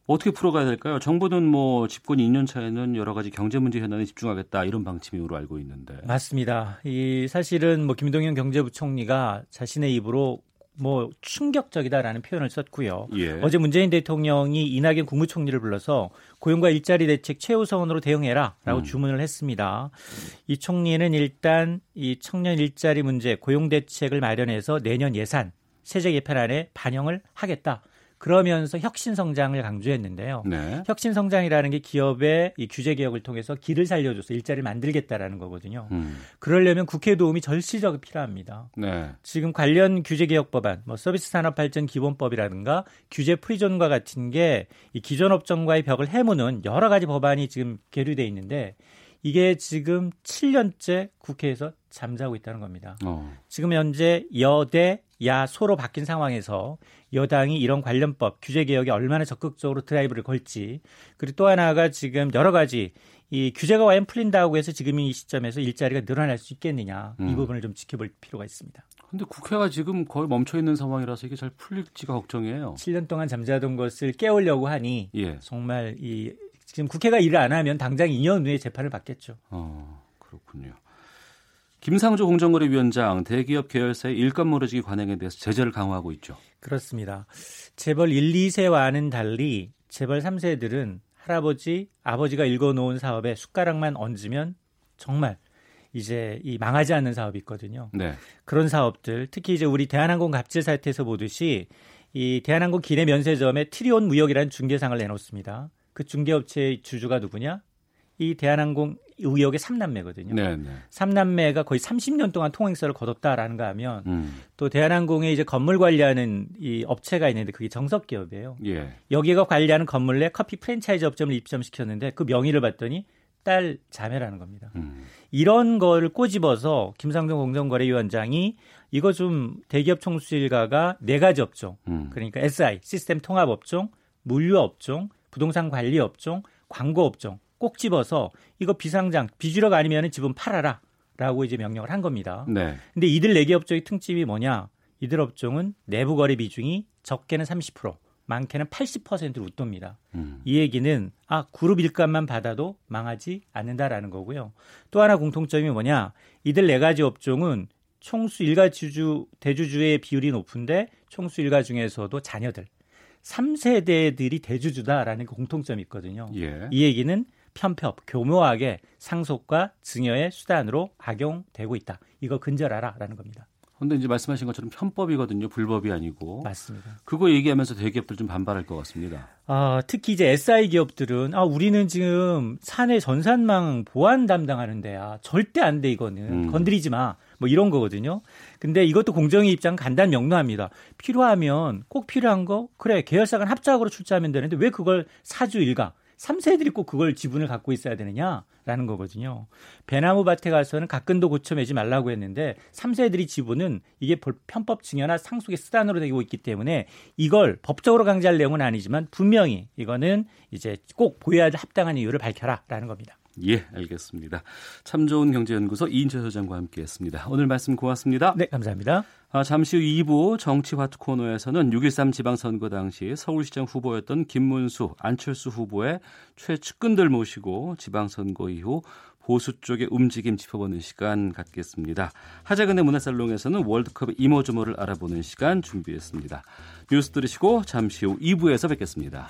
어떻게 풀어가야 될까요? 정부는 뭐 집권 2년 차에는 여러 가지 경제 문제 현안에 집중하겠다 이런 방침으로 알고 있는데 맞습니다. 이 사실은 뭐 김동연 경제부총리가 자신의 입으로 뭐 충격적이다라는 표현을 썼고요. 예. 어제 문재인 대통령이 이낙연 국무총리를 불러서 고용과 일자리 대책 최우선으로 대응해라라고 음. 주문을 했습니다. 이 총리는 일단 이 청년 일자리 문제 고용 대책을 마련해서 내년 예산 세제 개편안에 반영을 하겠다. 그러면서 혁신 성장을 강조했는데요. 네. 혁신 성장이라는 게 기업의 이 규제 개혁을 통해서 길을 살려줘서 일자리를 만들겠다라는 거거든요. 음. 그러려면 국회 도움이 절실하게 필요합니다. 네. 지금 관련 규제 개혁 법안, 뭐 서비스 산업 발전 기본법이라든가 규제 프리존과 같은 게 이 기존 업종과의 벽을 해무는 여러 가지 법안이 지금 계류돼 있는데 이게 지금 7년째 국회에서 잠자고 있다는 겁니다. 어. 지금 현재 여대 야소로 바뀐 상황에서 여당이 이런 관련법 규제 개혁에 얼마나 적극적으로 드라이브를 걸지 그리고 또 하나가 지금 여러 가지 이 규제가 과연 풀린다고 해서 지금 이 시점에서 일자리가 늘어날 수 있겠느냐 음. 이 부분을 좀 지켜볼 필요가 있습니다. 근데 국회가 지금 거의 멈춰 있는 상황이라서 이게 잘 풀릴지가 걱정이에요. 7년 동안 잠자던 것을 깨우려고 하니 예. 정말 이 지금 국회가 일을 안 하면 당장 2년 후에 재판을 받겠죠. 어, 그렇군요. 김상조 공정거래위원장 대기업 계열사의 일감 모래지기 관행에 대해서 제재를 강화하고 있죠. 그렇습니다. 재벌 1, 2세와는 달리 재벌 3세들은 할아버지, 아버지가 읽어놓은 사업에 숟가락만 얹으면 정말 이제 이 망하지 않는 사업이 있거든요. 네. 그런 사업들 특히 이제 우리 대한항공 갑질 사태에서 보듯이 이 대한항공 기내 면세점에 트리온 무역이라는 중개상을 내놓습니다. 그 중개업체의 주주가 누구냐? 이 대한항공 의혹의 3남매거든요. 네, 네. 3남매가 거의 30년 동안 통행세를 거뒀다라는 가 하면 음. 또 대한항공에 이제 건물 관리하는 이 업체가 있는데 그게 정석 기업이에요. 예. 여기가 관리하는 건물 내 커피 프랜차이즈 업점을 입점시켰는데 그 명의를 봤더니 딸 자매라는 겁니다. 음. 이런 거를 꼬집어서 김상정 공정거래위원장이 이거 좀 대기업 총수 일가가 네 가지 업종 음. 그러니까 SI 시스템 통합 업종, 물류 업종, 부동산 관리 업종, 광고 업종 꼭 집어서 이거 비상장 비주력 아니면 지분 팔아라. 라고 이제 명령을 한 겁니다. 네. 근데 이들 네 개 업종의 특징이 뭐냐? 이들 업종은 내부 거래 비중이 적게는 30%, 많게는 80%를 웃돕니다. 음. 이 얘기는 아 그룹 일감만 받아도 망하지 않는다라는 거고요. 또 하나 공통점이 뭐냐? 이들 네 가지 업종은 총수 일가 주주 대주주의 비율이 높은데 총수 일가 중에서도 자녀들 3세대들이 대주주다라는 공통점이 있거든요. 예. 이 얘기는 편협, 교묘하게 상속과 증여의 수단으로 악용되고 있다. 이거 근절하라라는 겁니다. 근데 이제 말씀하신 것처럼 편법이거든요. 불법이 아니고. 맞습니다. 그거 얘기하면서 대기업들 좀 반발할 것 같습니다. 아, 특히 이제 SI 기업들은 아, 우리는 지금 사내 전산망 보안 담당하는 데야. 절대 안 돼 이거는. 음. 건드리지 마. 뭐 이런 거거든요. 근데 이것도 공정위 입장 간단 명료합니다. 필요하면 꼭 필요한 거 그래 계열사 간 합작으로 출자하면 되는데 왜 그걸 사주 일가 3세들이 꼭 그걸 지분을 갖고 있어야 되느냐라는 거거든요. 배나무 밭에 가서는 가끔도 고쳐매지 말라고 했는데 3세들이 지분은 이게 편법 증여나 상속의 수단으로 되고 있기 때문에 이걸 법적으로 강제할 내용은 아니지만 분명히 이거는 이제 꼭 보여야 할 합당한 이유를 밝혀라라는 겁니다. 예, 알겠습니다. 참 좋은 경제연구소 이인철 소장과 함께했습니다. 오늘 말씀 고맙습니다. 네, 감사합니다. 아, 잠시 후 2부 정치화투 코너에서는 6.13 지방선거 당시 서울시장 후보였던 김문수, 안철수 후보의 최측근들 모시고 지방선거 이후 보수 쪽의 움직임 짚어보는 시간 갖겠습니다. 하재근의 문화살롱에서는 월드컵 이모저모를 알아보는 시간 준비했습니다. 뉴스 들으시고 잠시 후 2부에서 뵙겠습니다.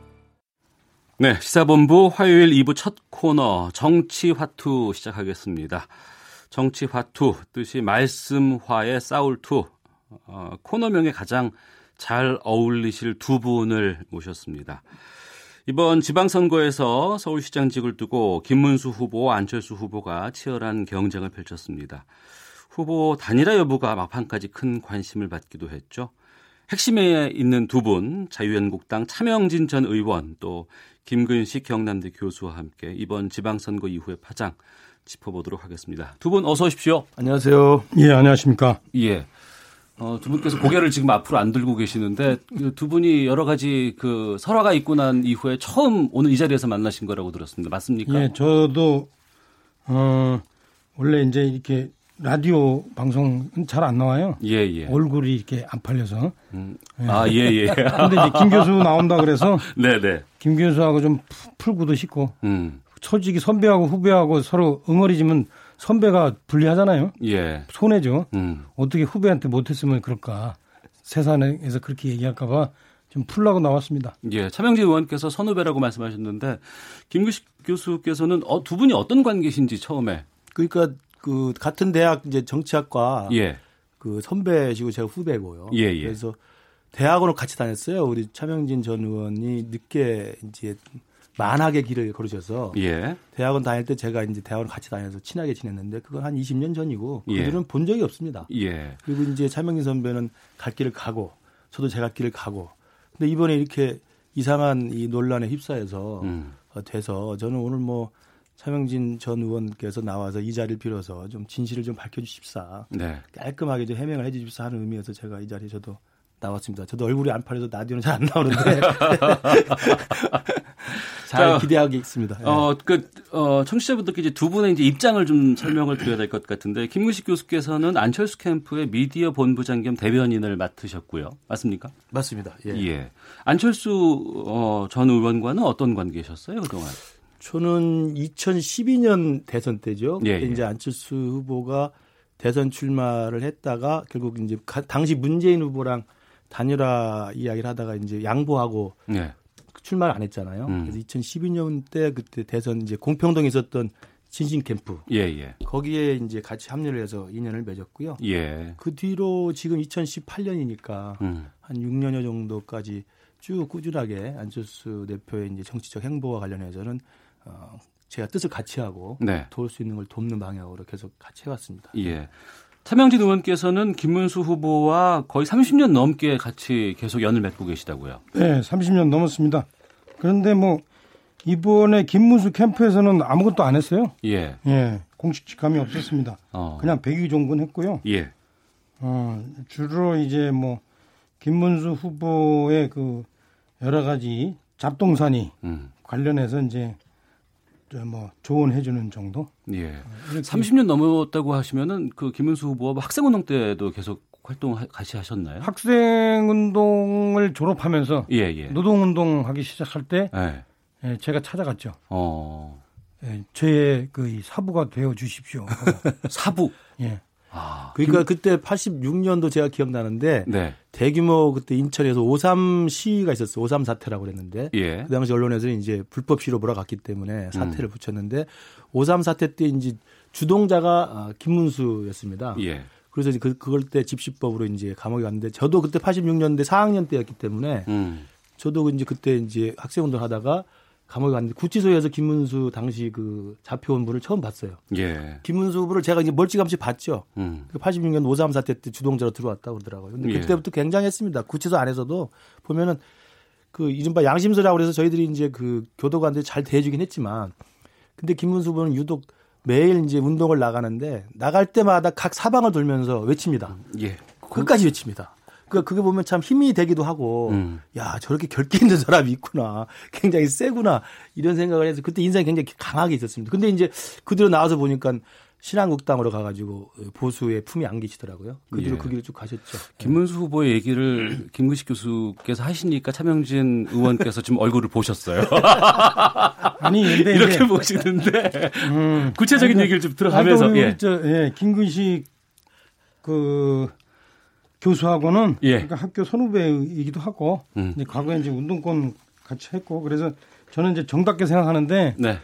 네, 시사본부 화요일 2부 첫 코너 정치화투 시작하겠습니다. 정치화투 뜻이 말씀화의 싸울투 어, 코너명에 가장 잘 어울리실 두 분을 모셨습니다. 이번 지방선거에서 서울시장직을 두고 김문수 후보, 안철수 후보가 치열한 경쟁을 펼쳤습니다. 후보 단일화 여부가 막판까지 큰 관심을 받기도 했죠. 핵심에 있는 두 분, 자유한국당 차명진 전 의원, 또 김근식 경남대 교수와 함께 이번 지방선거 이후의 파장 짚어보도록 하겠습니다. 두 분 어서 오십시오. 안녕하세요. 예, 안녕하십니까. 예. 어, 두 분께서 고개를 지금 앞으로 안 들고 계시는데 그두 분이 여러 가지 그 설화가 있고 난 이후에 처음 오늘 이 자리에서 만나신 거라고 들었습니다. 맞습니까? 예, 저도 어 원래 이제 이렇게 라디오 방송은 잘안 나와요. 예, 예. 얼굴이 이렇게 안 팔려서. 음. 아, 예, 예. 근데 이제 김 교수 나온다 그래서. 네, 네. 김 교수하고 좀 풀고도 싶고. 음. 솔직히 선배하고 후배하고 서로 응어리지면 선배가 불리하잖아요. 예. 손해죠. 음. 어떻게 후배한테 못했으면 그럴까. 세상에서 그렇게 얘기할까봐 좀 풀라고 나왔습니다. 예. 차명진 의원께서 선후배라고 말씀하셨는데 김규식 교수께서는 어, 두 분이 어떤 관계신지 처음에. 그러니까 그 같은 대학 이제 정치학과 예. 그 선배시고 제가 후배고요. 예, 예. 그래서 대학원을 같이 다녔어요. 우리 차명진 전 의원이 늦게 이제 만학의 길을 걸으셔서 예. 대학원 다닐 때 제가 이제 대학원 같이 다녀서 친하게 지냈는데 그건 한 20년 전이고 그들은 예. 본 적이 없습니다. 예. 그리고 이제 차명진 선배는 갈 길을 가고 저도 제 갈 길을 가고 근데 이번에 이렇게 이상한 이 논란에 휩싸여서 음. 돼서 저는 오늘 뭐 차명진 전 의원께서 나와서 이 자리를 빌어서 좀 진실을 좀 밝혀주십사. 네. 깔끔하게 좀 해명을 해주십사 하는 의미에서 제가 이 자리에 저도 나왔습니다. 저도 얼굴이 안 팔려서 라디오는 잘 안 나오는데 잘 기대하겠습니다. 네. 어, 그, 어, 청취자분들께 이제 두 분의 이제 입장을 좀 설명을 드려야 될 것 같은데 김문식 교수께서는 안철수 캠프의 미디어 본부장 겸 대변인을 맡으셨고요. 맞습니까? 맞습니다. 예. 예. 안철수 어, 전 의원과는 어떤 관계셨어요 그동안? 저는 2012년 대선 때죠. 예, 예. 이제 안철수 후보가 대선 출마를 했다가 결국 이제 당시 문재인 후보랑 단일화 이야기를 하다가 이제 양보하고 예. 출마를 안 했잖아요. 음. 그래서 2012년 때 그때 대선 이제 공평동에 있었던 진신 캠프. 예, 예. 거기에 이제 같이 합류를 해서 인연을 맺었고요. 예. 그 뒤로 지금 2018년이니까 음. 한 6년여 정도까지 쭉 꾸준하게 안철수 대표의 이제 정치적 행보와 관련해서는 어, 제가 뜻을 같이 하고 네. 도울 수 있는 걸 돕는 방향으로 계속 같이 해왔습니다. 예. 차명진 의원께서는 김문수 후보와 거의 30년 넘게 같이 계속 연을 맺고 계시다고요. 네, 30년 넘었습니다. 그런데 뭐 이번에 김문수 캠프에서는 아무것도 안 했어요. 예. 예. 공식 직함이 없었습니다. 어. 그냥 백의종군 했고요. 예. 어, 주로 이제 뭐 김문수 후보의 그 여러 가지 잡동사니 음. 관련해서 이제 뭐 조언해 주는 정도. 예. 어, 30년 넘었다고 하시면은 그 김은수 후보와 학생 운동 때도 계속 활동 같이 하셨나요? 학생 운동을 졸업하면서 예, 예. 노동 운동 하기 시작할 때 예. 예, 제가 찾아갔죠. 어. 예, 제그 사부가 되어 주십시오. 사부. 예. 아, 그러니까 김... 그때 86년도 제가 기억나는데 네. 대규모 그때 인천에서 5.3 시위가 있었어요. 5.3 사태라고 그랬는데 예. 그 당시 언론에서는 이제 불법 시위로 몰아갔기 때문에 사태를 음. 붙였는데 5.3 사태 때 이제 주동자가 아, 김문수였습니다. 예. 그래서 그, 그걸 때 집시법으로 이제 감옥에 갔는데 저도 그때 86년대 4학년 때였기 때문에 음. 저도 이제 그때 이제 학생운동 하다가 감옥에 갔는데 구치소에서 김문수 당시 그 잡혀온 분을 처음 봤어요. 예. 김문수 후보를 제가 이제 멀찌감치 봤죠. 음. 86년 그5.3 사태 때 주동자로 들어왔다고 그러더라고요. 근데 그때부터 예. 굉장했습니다. 구치소 안에서도 보면은 그 이른바 양심서라고 그래서 저희들이 이제 그 교도관들 잘 대해주긴 했지만 근데 김문수 후보는 유독 매일 이제 운동을 나가는데 나갈 때마다 각 사방을 돌면서 외칩니다. 예. 끝까지 외칩니다. 그 그게 보면 참 힘이 되기도 하고 음. 야 저렇게 결기 있는 사람이 있구나 굉장히 세구나 이런 생각을 해서 그때 인상이 굉장히 강하게 있었습니다. 근데 이제 그대로 나와서 보니까 신한국당으로 가가지고 보수의 품이 안기시더라고요. 그 뒤로 예. 그 길을 쭉 가셨죠. 김문수 후보의 얘기를 김근식 교수께서 하시니까 차명진 의원께서 지금 얼굴을 보셨어요. 아니 근데 이렇게 보시는데 음, 구체적인 아니, 얘기를 좀 들어가면서 예. 저, 예, 김근식 그 교수하고는 예. 그러니까 학교 선후배이기도 하고 음. 이제 과거에 이제 운동권 같이 했고 그래서 저는 이제 정답게 생각하는데 네.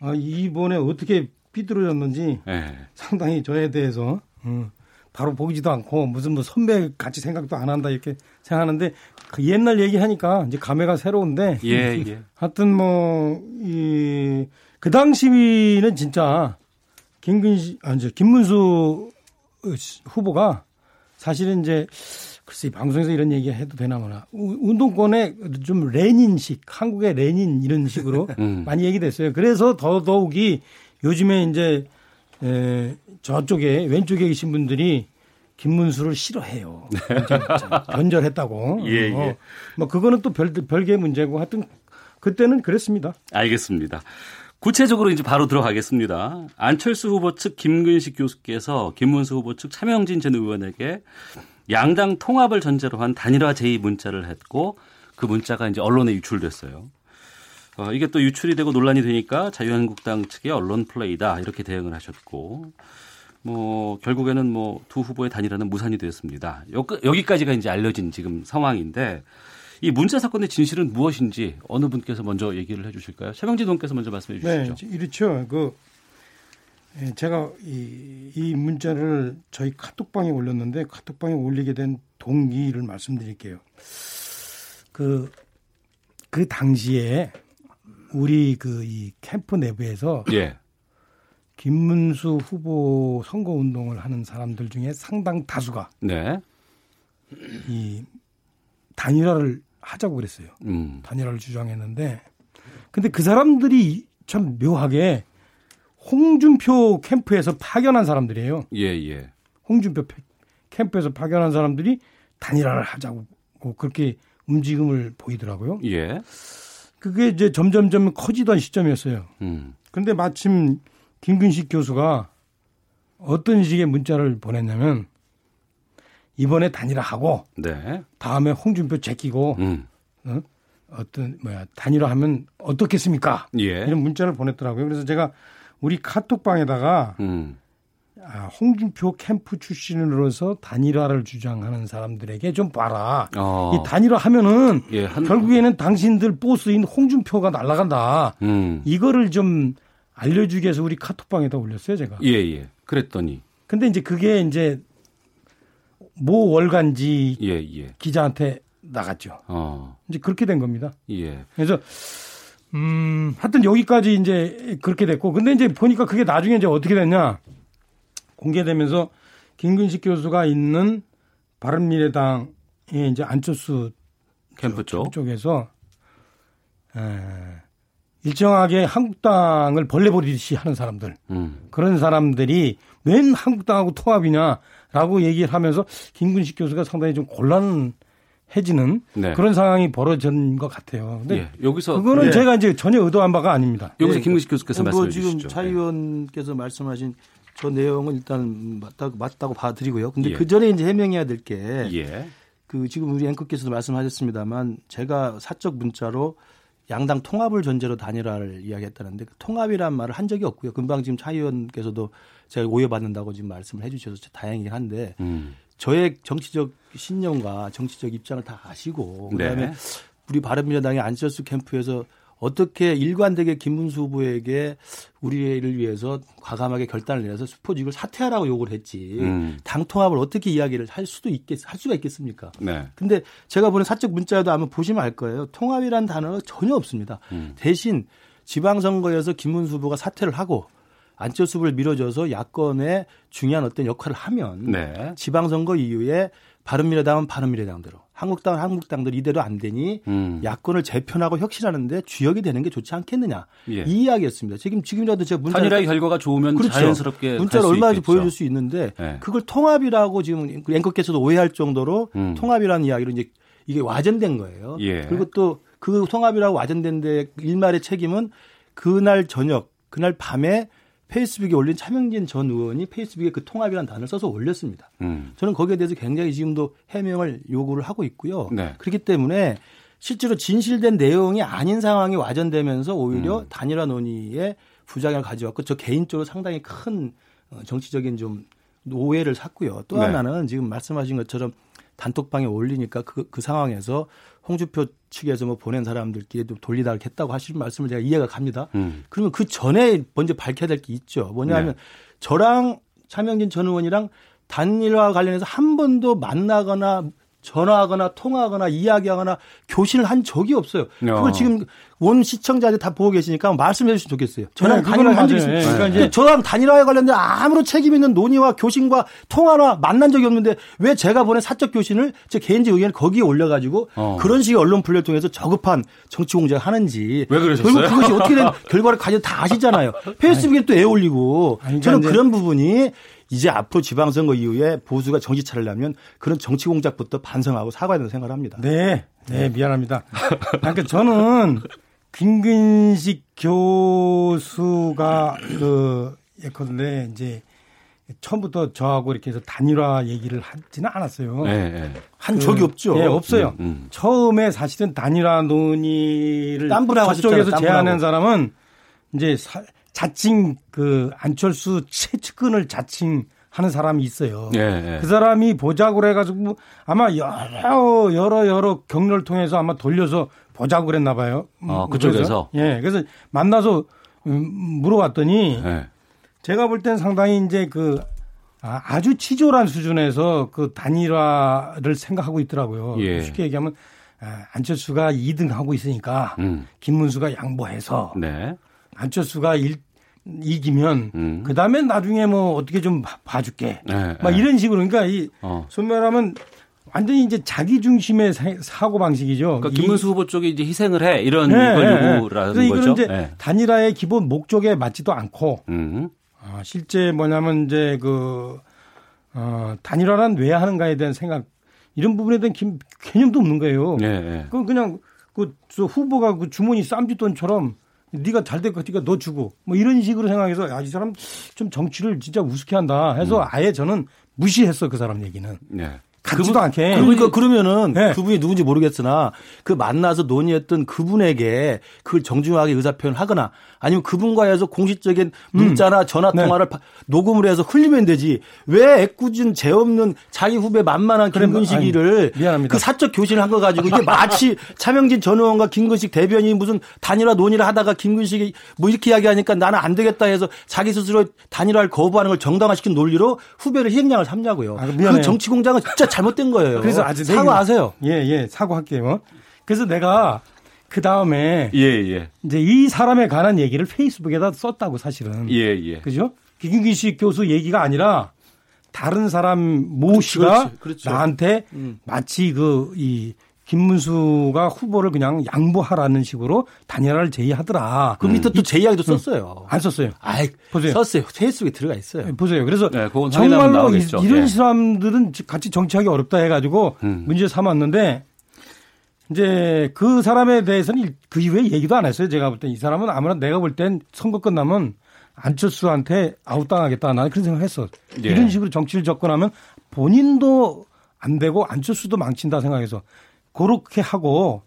아, 이번에 어떻게 삐뚤어졌는지 네. 상당히 저에 대해서 음, 바로 보이지도 않고 무슨 뭐 선배 같이 생각도 안 한다 이렇게 생각하는데 그 옛날 얘기하니까 이제 감회가 새로운데 예, 예. 하여튼 뭐 이 그 당시는 진짜 김근시 아 이제 김문수 후보가 사실은 이제 글쎄 방송에서 이런 얘기 해도 되나 뭐나 운동권에 좀 레닌식 한국의 레닌 이런 식으로 음. 많이 얘기됐어요. 그래서 더더욱이 요즘에 이제 에, 저쪽에 왼쪽에 계신 분들이 김문수를 싫어해요. 네. 변절했다고. 예, 어, 예. 뭐 그거는 또 별, 별개의 문제고 하여튼 그때는 그랬습니다. 알겠습니다. 구체적으로 이제 바로 들어가겠습니다. 안철수 후보 측 김근식 교수께서 김문수 후보 측 차명진 전 의원에게 양당 통합을 전제로 한 단일화 제의 문자를 했고 그 문자가 이제 언론에 유출됐어요. 어, 이게 또 유출이 되고 논란이 되니까 자유한국당 측의 언론 플레이다 이렇게 대응을 하셨고 뭐 결국에는 뭐 두 후보의 단일화는 무산이 되었습니다. 여기까지가 이제 알려진 지금 상황인데 이 문자 사건의 진실은 무엇인지 어느 분께서 먼저 얘기를 해주실까요? 최명진 의원께서 먼저 말씀해 주시죠. 네, 이렇죠. 그 예, 제가 이, 이 문자를 저희 카톡방에 올렸는데 카톡방에 올리게 된 동기를 말씀드릴게요. 그, 그 당시에 우리 그 이 캠프 내부에서 예. 김문수 후보 선거 운동을 하는 사람들 중에 상당 다수가 네. 이 단일화를 하자고 그랬어요. 음. 단일화를 주장했는데 근데 그 사람들이 참 묘하게 홍준표 캠프에서 파견한 사람들이에요. 예, 예. 홍준표 캠프에서 파견한 사람들이 단일화를 하자고 그렇게 움직임을 보이더라고요. 예. 그게 이제 점점점 커지던 시점이었어요. 음. 근데 마침 김근식 교수가 어떤 식의 문자를 보냈냐면 이번에 단일화하고 네. 다음에 홍준표 제끼고 음. 어? 어떤 뭐야 단일화하면 어떻겠습니까? 예. 이런 문자를 보냈더라고요. 그래서 제가 우리 카톡방에다가 음. 아, 홍준표 캠프 출신으로서 단일화를 주장하는 사람들에게 좀 봐라. 어. 이 단일화 하면은 예, 한... 결국에는 당신들 보스인 홍준표가 날아간다. 음. 이거를 좀 알려주기 위해서 우리 카톡방에다 올렸어요, 제가. 예, 예. 그랬더니. 근데 이제 그게 이제 모 월간지 예, 예. 기자한테 나갔죠. 어. 이제 그렇게 된 겁니다. 예. 그래서 음, 하여튼 여기까지 이제 그렇게 됐고, 근데 이제 보니까 그게 나중에 이제 어떻게 됐냐. 공개되면서 김근식 교수가 있는 바른미래당의 이제 안철수 캠프 쪽 쪽에서 에, 일정하게 한국당을 벌레 버리듯이 하는 사람들 음. 그런 사람들이 웬 한국당하고 통합이냐 라고 얘기를 하면서 김근식 교수가 상당히 좀 곤란해지는 네. 그런 상황이 벌어진 것 같아요. 근데 예, 여기서 그거는 예. 제가 이제 전혀 의도한 바가 아닙니다. 여기서 예. 김근식 교수께서 뭐 말씀해 주시죠. 지금 차 의원께서 말씀하신 저 내용은 일단 맞다, 맞다고 봐드리고요. 근데 예. 그 전에 이제 해명해야 될 게. 예. 그 지금 우리 앵커께서도 말씀하셨습니다만 제가 사적 문자로 양당 통합을 전제로 단일화를 이야기했다는데 그 통합이란 말을 한 적이 없고요. 금방 지금 차 의원께서도 제가 오해받는다고 지금 말씀을 해주셔서 다행이긴 한데 음. 저의 정치적 신념과 정치적 입장을 다 아시고 그다음에 네. 우리 바른미래당의 안철수 캠프에서 어떻게 일관되게 김문수 후보에게 우리를 위해서 과감하게 결단을 내서 수포직을 사퇴하라고 요구를 했지 음. 당 통합을 어떻게 이야기를 할 수도 있겠 할 수가 있겠습니까? 네. 근데 제가 보낸 사적 문자도 아마 보시면 알 거예요. 통합이란 단어가 전혀 없습니다. 음. 대신 지방선거에서 김문수 후보가 사퇴를 하고 안철수 후보를 밀어줘서 야권에 중요한 어떤 역할을 하면 네. 지방선거 이후에 바른미래당은 바른미래당대로 한국당은 한국당들 이대로 안 되니 음. 야권을 재편하고 혁신하는데 주역이 되는 게 좋지 않겠느냐 예. 이 이야기였습니다. 지금 지금이라도 제가 문자 단일화 결과가 좋으면 그렇죠. 자연스럽게 문자를 얼마든지 보여줄 수 있는데 네. 그걸 통합이라고 지금 앵커께서도 오해할 정도로 음. 통합이라는 이야기로 이제 이게 와전된 거예요. 예. 그리고 또 그 통합이라고 와전된 데 일말의 책임은 그날 저녁 그날 밤에 페이스북에 올린 차명진 전 의원이 페이스북에 그 통합이라는 단어를 써서 올렸습니다. 음. 저는 거기에 대해서 굉장히 지금도 해명을 요구를 하고 있고요. 네. 그렇기 때문에 실제로 진실된 내용이 아닌 상황이 와전되면서 오히려 음. 단일화 논의에 부작용을 가져왔고 저 개인적으로 상당히 큰 어, 정치적인 좀 오해를 샀고요. 또 네. 하나는 지금 말씀하신 것처럼 단톡방에 올리니까 그, 그 상황에서 홍주표 측에서 뭐 보낸 사람들끼리 도 돌리다겠다고 하시는 말씀을 제가 이해가 갑니다. 음. 그러면 그 전에 먼저 밝혀야 될 게 있죠. 뭐냐면 네. 저랑 차명진 전 의원이랑 단일화 관련해서 한 번도 만나거나 전화하거나 통화하거나 이야기하거나 교신을 한 적이 없어요. 그걸 어. 지금 원 시청자들 다 보고 계시니까 말씀해 주시면 좋겠어요. 저랑 네, 단일화 한 적이. 네. 그러니까 이제 저랑 단일화에 관련된 아무런 책임 있는 논의와 교신과 통화나 만난 적이 없는데 왜 제가 보낸 사적 교신을 제 개인적 의견을 거기에 올려가지고 어. 그런 식의 언론 분류를 통해서 저급한 정치 공작을 하는지 왜 그러셨어요? 결국 그것이 어떻게 된 결과를 가지고 다 아시잖아요. 페이스북에 또 애 올리고 저는 그런 부분이 이제 앞으로 지방선거 이후에 보수가 정치 차리려면 그런 정치 공작부터 반성하고 사과해야 된다고 생각을 합니다. 네, 네 미안합니다. 그러니까 저는 김근식 교수가 그 예컨대 이제 처음부터 저하고 이렇게 해서 단일화 얘기를 하지는 않았어요. 네, 네. 한 적이 그, 없죠. 네, 없어요. 음, 음. 처음에 사실은 단일화 논의를 저쪽에서 제안한 사람은 이제 사, 자칭 그 안철수 최측근을 자칭 하는 사람이 있어요. 네, 네. 그 사람이 보자고 그래가지고 아마 여러 여러 여러 경로를 통해서 아마 돌려서 보자고 그랬나 봐요. 아, 그쪽에서? 예. 그래서 만나서 음, 물어봤더니 네. 제가 볼 땐 상당히 이제 그 아, 아주 치졸한 수준에서 그 단일화를 생각하고 있더라고요. 예. 쉽게 얘기하면 아, 안철수가 2등 하고 있으니까 음. 김문수가 양보해서 네. 안철수가 1, 이기면 음. 그 다음에 나중에 뭐 어떻게 좀 봐줄게. 네, 막 네. 이런 식으로 그러니까 이 어. 손말하면 완전히 이제 자기 중심의 사고 방식이죠. 그러니까 김문수 후보 쪽이 이제 희생을 해 이런 네, 걸 네. 요구라는 네. 거죠. 이제 네. 단일화의 기본 목적에 맞지도 않고 음. 아, 실제 뭐냐면 이제 그 어, 단일화란 왜 하는가에 대한 생각 이런 부분에 대한 김, 개념도 없는 거예요. 네, 네. 그 그냥 그 후보가 그 주머니 쌈짓돈처럼 네가 잘 될 것 같으니까 너 주고 뭐 이런 식으로 생각해서 야 이 사람 좀 정치를 진짜 우습게 한다 해서 음. 아예 저는 무시했어 그 사람 얘기는. 네. 같지도 않게. 그러니까 그러면은 네. 그분이 누군지 모르겠으나 그 만나서 논의했던 그분에게 그걸 정중하게 의사 표현을 하거나 아니면 그분과 해서 공식적인 문자나 음. 전화 네. 통화를 네. 녹음을 해서 흘리면 되지. 왜 애꿎은 죄 없는 자기 후배 만만한 김근식이를 그 사적 교신을 한 거 가지고 이게 마치 차명진 전 의원과 김근식 대변인이 무슨 단일화 논의를 하다가 김근식이 뭐 이렇게 이야기하니까 나는 안 되겠다 해서 자기 스스로 단일화를 거부하는 걸 정당화시킨 논리로 후배를 희생양을 삼냐고요. 아, 그 정치 공장은 진짜 잘못된 거예요. 그래서 아직 사과하세요. 예, 예, 사과할게요. 그래서 내가 그 다음에 예, 예. 이제 이 사람에 관한 얘기를 페이스북에다 썼다고 사실은. 예, 예. 그죠? 김기식 교수 얘기가 아니라 다른 사람 모 씨가 그렇죠, 그렇죠. 나한테 음. 마치 그 이 김문수가 후보를 그냥 양보하라는 식으로 단일화를 제의하더라. 그 밑에 음. 또 제의하기도 썼어요. 안 썼어요. 아이, 보세요. 썼어요. 페이스북에 들어가 있어요. 네, 보세요. 그래서 네, 정말로 이 런 네. 사람들은 같이 정치하기 어렵다 해가지고 음. 문제 삼았는데 이제 그 사람에 대해서는 그 이후에 얘기도 안 했어요. 제가 볼 땐 이 사람은 아무나 내가 볼 땐 선거 끝나면 안철수한테 아웃당하겠다. 나는 그런 생각 했어. 예. 이런 식으로 정치를 접근하면 본인도 안 되고 안철수도 망친다 생각해서 그렇게 하고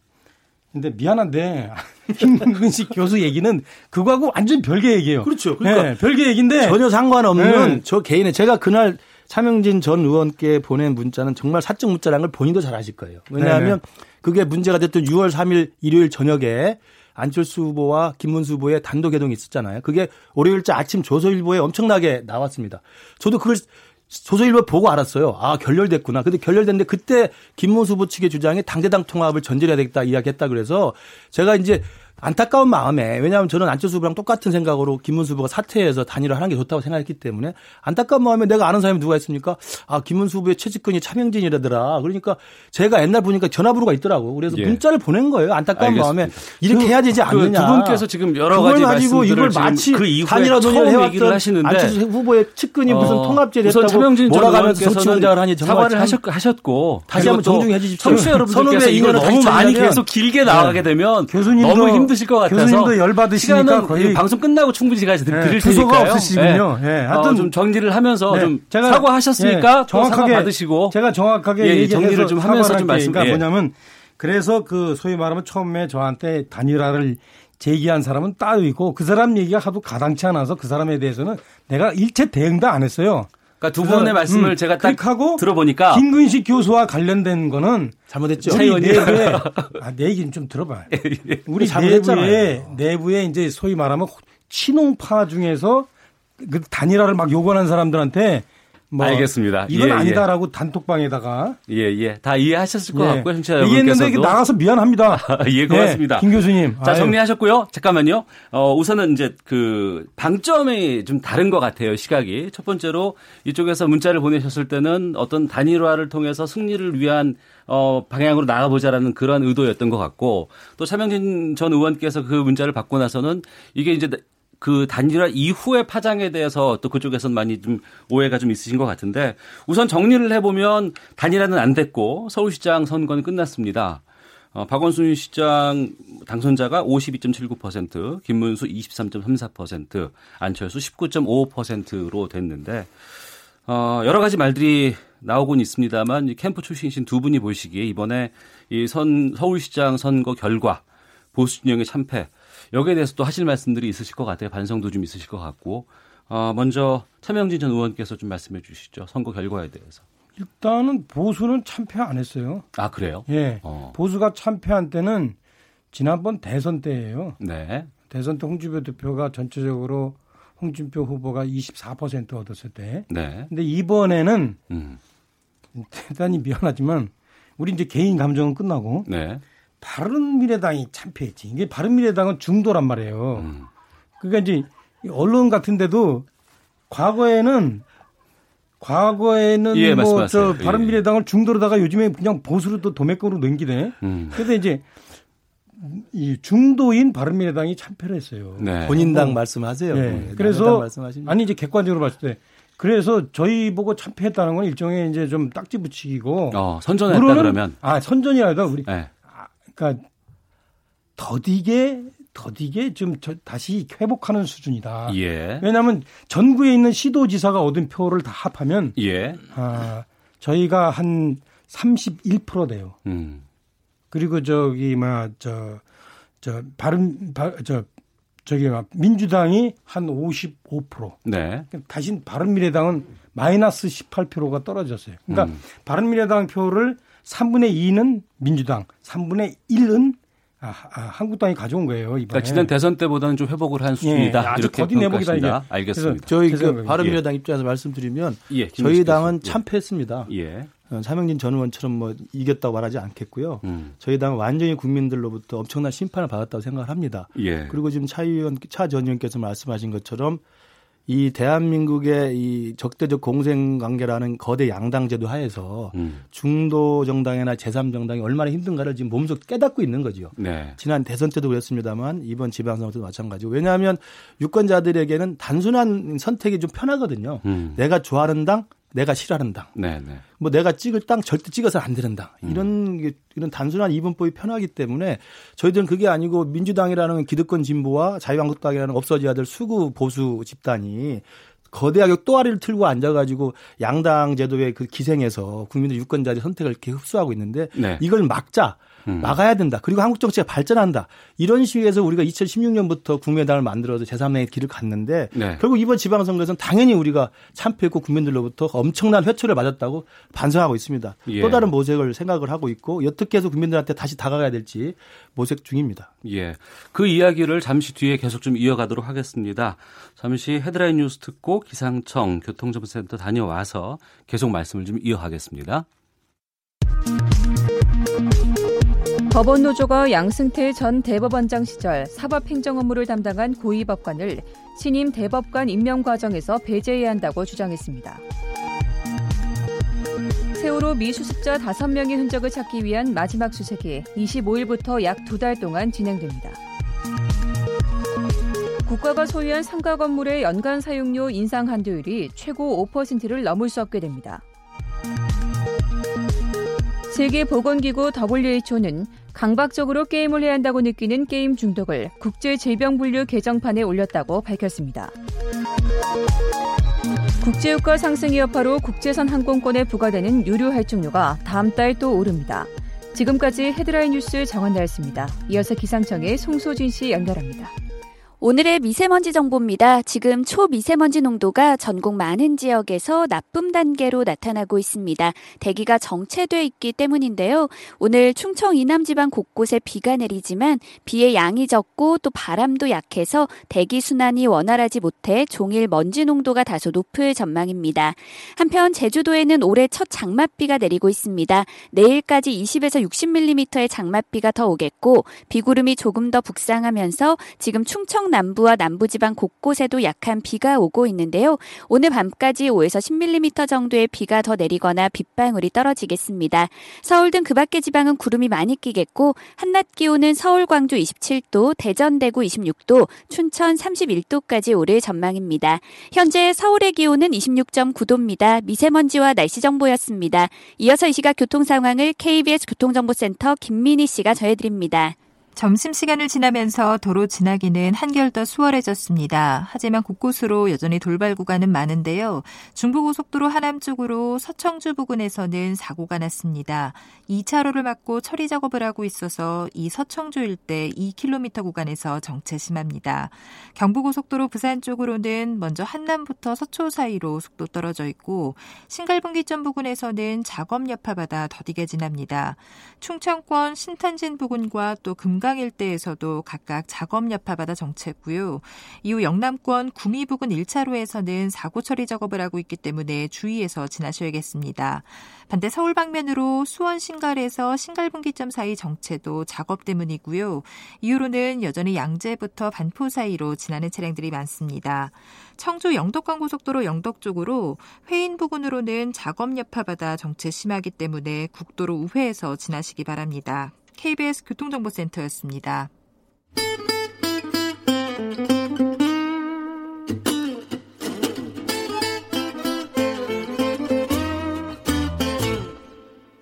근데 미안한데 김근식 교수 얘기는 그거하고 완전 별개 얘기예요. 그렇죠. 그러니까 네, 별개 얘기인데 전혀 상관없는 네. 저 개인의 제가 그날 차명진 전 의원께 보낸 문자는 정말 사적 문자라는 걸 본인도 잘 아실 거예요. 왜냐하면 네네. 그게 문제가 됐던 6월 3일 일요일 저녁에 안철수 후보와 김문수 후보의 단독 회동이 있었잖아요. 그게 월요일자 아침 조선일보에 엄청나게 나왔습니다. 저도 그걸 조선일보 보고 알았어요. 아, 결렬됐구나. 근데 결렬됐는데 그때 김문수 후보 측의 주장이 당대당 통합을 전제해야 되겠다 이야기했다 그래서 제가 이제 안타까운 마음에 왜냐하면 저는 안철수 후보랑 똑같은 생각으로 김문수 후보가 사퇴해서 단일화 하는 게 좋다고 생각했기 때문에 안타까운 마음에 내가 아는 사람이 누가 있습니까? 아 김문수 후보의 최측근이 차명진이라더라. 그러니까 제가 옛날 보니까 전화번호가 있더라고. 그래서 예. 문자를 보낸 거예요. 안타까운 알겠습니다. 마음에 이렇게 그, 해야 되지 않느냐. 그 두 분께서 지금 여러 가지 가지고 이걸 마치 그 단일화 논의를 해왔던 하시는데 안철수 후보의 측근이 어, 무슨 통합제를 했다고 차명진 몰아가면서 정치 공작을 하니 사과를 하셨고 다시 한번 정중해 주십시오. 여러분들께서 이걸 너무 많이 계속 길게 나가게 네. 되면 너무 힘 드실 것 같아서 도 열 받으시니까 거의 방송 끝나고 충분히 시간 네, 드릴 테니까요. 없으시군요. 네. 네. 하여튼 어, 좀 정리를 하면서 네. 좀 제가 사과하셨으니까 네. 정확하게 받으시고 제가 정확하게 예, 정리를 좀 하면서 좀 말씀. 그러니까 예. 뭐냐면 그래서 그 소위 말하면 처음에 저한테 단일화를 제기한 사람은 따로 있고 그 사람 얘기가 하도 가당치 않아서 그 사람에 대해서는 내가 일체 대응도 안 했어요. 그러니까 두 분의 말씀을 음, 제가 딱 하고 들어보니까 김근식 교수와 관련된 거는 잘못했죠. 우리 내부에 아, 내 얘기는 좀 들어봐요. 예, 예. 우리 내부에 내부에 이제 소위 말하면 친홍파 중에서 그 단일화를 막 요구하는 사람들한테 뭐 알겠습니다. 이건 예, 예. 아니다라고 예. 단톡방에다가 예예 예. 다 이해하셨을 것 예. 같고요, 청취자 이게 나가서 미안합니다. 예, 고맙습니다. 김 교수님. 자 정리하셨고요. 잠깐만요. 어, 우선은 이제 그 방점이 좀 다른 것 같아요, 시각이. 첫 번째로 이쪽에서 문자를 보내셨을 때는 어떤 단일화를 통해서 승리를 위한 어, 방향으로 나가보자라는 그런 의도였던 것 같고 또 차명진 전 의원께서 그 문자를 받고 나서는 이게 이제 그 단일화 이후의 파장에 대해서 또 그쪽에서는 많이 좀 오해가 좀 있으신 것 같은데 우선 정리를 해보면 단일화는 안 됐고 서울시장 선거는 끝났습니다. 어, 박원순 시장 당선자가 52.79%, 김문수 23.34%, 안철수 19.55%로 됐는데 어, 여러 가지 말들이 나오곤 있습니다만 캠프 출신이신 두 분이 보시기에 이번에 이 선 서울시장 선거 결과 보수 진영의 참패 여기에 대해서 또 하실 말씀들이 있으실 것 같아요. 반성도 좀 있으실 것 같고 어, 먼저 차명진 전 의원께서 좀 말씀해 주시죠. 선거 결과에 대해서. 일단은 보수는 참패 안 했어요. 아 그래요? 예. 어. 보수가 참패한 때는 지난번 대선 때예요. 네. 대선 때 홍준표 대표가 전체적으로 홍준표 후보가 24% 얻었을 때. 네. 근데 이번에는 음. 대단히 미안하지만 우리 이제 개인 감정은 끝나고 네. 바른미래당이 참패했지. 이게 바른미래당은 중도란 말이에요. 음. 그러니까 이제 언론 같은데도 과거에는 과거에는 예, 뭐저 예. 바른미래당을 중도로다가 요즘에 그냥 보수로 또 도매권으로 넘기네. 음. 그래서 이제 이 중도인 바른미래당이 참패를 했어요. 네. 본인당 뭐, 말씀하세요. 네. 네. 그래서 아니 이제 객관적으로 봤을 때 그래서 저희 보고 참패했다는 건 일종의 이제 좀 딱지 붙이기고 어, 선전했다 그러면 아 선전이 아니라 우리 네. 아, 그러니까 더디게 더디게 좀 다시 회복하는 수준이다. 예. 왜냐하면 전국에 있는 시도지사가 얻은 표를 다 합하면 예. 아, 저희가 한 31% 돼요. 음. 그리고 저기 뭐저저 저 바른 저 저기 막 민주당이 한 55%. 네. 다시 바른미래당은 마이너스 18%가 떨어졌어요. 그러니까 음. 바른미래당 표를 3분의 2는 민주당, 3분의 1은 아, 아, 한국당이 가져온 거예요 이번에. 그러니까 지난 대선 때보다는 좀 회복을 한 수준이다. 예, 이렇게 거듭 내복이다 이게. 알겠습니다. 저희 그 바른미래당 예. 입장에서 말씀드리면 예, 저희 당은 예. 참패했습니다. 예. 어, 사명진 전 의원처럼 뭐 이겼다고 말하지 않겠고요. 음. 저희 당은 완전히 국민들로부터 엄청난 심판을 받았다고 생각을 합니다. 예. 그리고 지금 차 의원, 차 전 의원께서 말씀하신 것처럼 이 대한민국의 이 적대적 공생 관계라는 거대 양당 제도 하에서 음. 중도 정당이나 제3 정당이 얼마나 힘든가를 지금 몸소 깨닫고 있는 거죠. 네. 지난 대선 때도 그랬습니다만 이번 지방선거 때도 마찬가지고 왜냐하면 유권자들에게는 단순한 선택이 좀 편하거든요. 음. 내가 좋아하는 당, 내가 싫어하는 당. 네, 네. 뭐 내가 찍을 땅 절대 찍어서 안 되는 당. 이런 음. 이런 단순한 이분법이 편하기 때문에 저희들은 그게 아니고 민주당이라는 기득권 진보와 자유한국당이라는 없어져야 될 수구 보수 집단이 거대하게 또아리를 틀고 앉아가지고 양당 제도의 그 기생에서 국민들 유권자들의 선택을 이렇게 흡수하고 있는데 네. 이걸 막자. 음. 막아야 된다. 그리고 한국 정치가 발전한다. 이런 식에서 우리가 2016년부터 국민의당을 만들어서 제3의 길을 갔는데 네. 결국 이번 지방선거에서는 당연히 우리가 참패했고 국민들로부터 엄청난 회초를 맞았다고 반성하고 있습니다. 예. 또 다른 모색을 생각을 하고 있고 어떻게 해서 국민들한테 다시 다가가야 될지 모색 중입니다. 예. 그 이야기를 잠시 뒤에 계속 좀 이어가도록 하겠습니다. 잠시 헤드라인 뉴스 듣고 기상청 교통정보센터 다녀와서 계속 말씀을 좀 이어가겠습니다. 법원 노조가 양승태 전 대법원장 시절 사법행정 업무를 담당한 고위 법관을 신임 대법관 임명 과정에서 배제해야 한다고 주장했습니다. 세월호 미수습자 5명의 흔적을 찾기 위한 마지막 수색이 25일부터 약 두 달 동안 진행됩니다. 국가가 소유한 상가 건물의 연간 사용료 인상 한도율이 최고 5%를 넘을 수 없게 됩니다. 세계보건기구 WHO는 강박적으로 게임을 해야 한다고 느끼는 게임 중독을 국제 질병 분류 개정판에 올렸다고 밝혔습니다. 국제유가 상승의 여파로 국제선 항공권에 부과되는 유료 할증료가 다음 달 또 오릅니다. 지금까지 헤드라인 뉴스 정한나였습니다. 이어서 기상청의 송소진 씨 연결합니다. 오늘의 미세먼지 정보입니다. 지금 초미세먼지 농도가 전국 많은 지역에서 나쁨 단계로 나타나고 있습니다. 대기가 정체돼 있기 때문인데요. 오늘 충청 이남 지방 곳곳에 비가 내리지만 비의 양이 적고 또 바람도 약해서 대기 순환이 원활하지 못해 종일 먼지 농도가 다소 높을 전망입니다. 한편 제주도에는 올해 첫 장맛비가 내리고 있습니다. 내일까지 20에서 60mm의 장맛비가 더 오겠고 비구름이 조금 더 북상하면서 지금 충청 충청 남부와 남부지방 곳곳에도 약한 비가 오고 있는데요. 오늘 밤까지 5에서 10mm 정도의 비가 더 내리거나 빗방울이 떨어지겠습니다. 서울 등 그 밖의 지방은 구름이 많이 끼겠고 한낮 기온은 서울, 광주 27도, 대전, 대구 26도, 춘천 31도까지 오를 전망입니다. 현재 서울의 기온은 26.9도입니다. 미세먼지와 날씨 정보였습니다. 이어서 이 시각 교통 상황을 KBS 교통정보센터 김민희 씨가 전해드립니다. 점심시간을 지나면서 도로 지나기는 한결 더 수월해졌습니다. 하지만 곳곳으로 여전히 돌발 구간은 많은데요. 중부고속도로 하남 쪽으로 서청주 부근에서는 사고가 났습니다. 2차로를 막고 처리 작업을 하고 있어서 이 서청주 일대 2km 구간에서 정체 심합니다. 경부고속도로 부산 쪽으로는 먼저 한남부터 서초 사이로 속도 떨어져 있고 신갈분기점 부근에서는 작업 여파받아 더디게 지납니다. 충청권 신탄진 부근과 또 금강 금강 일대에서도 각각 작업 여파받아 정체했고요. 이후 영남권 구미 부근 1차로에서는 사고 처리 작업을 하고 있기 때문에 주의해서 지나셔야겠습니다. 반대 서울 방면으로 수원 신갈에서 신갈 분기점 사이 정체도 작업 때문이고요. 이후로는 여전히 양재부터 반포 사이로 지나는 차량들이 많습니다. 청주 영덕간 고속도로 영덕 쪽으로 회인 부근으로는 작업 여파받아 정체 심하기 때문에 국도로 우회해서 지나시기 바랍니다. KBS 교통정보센터였습니다.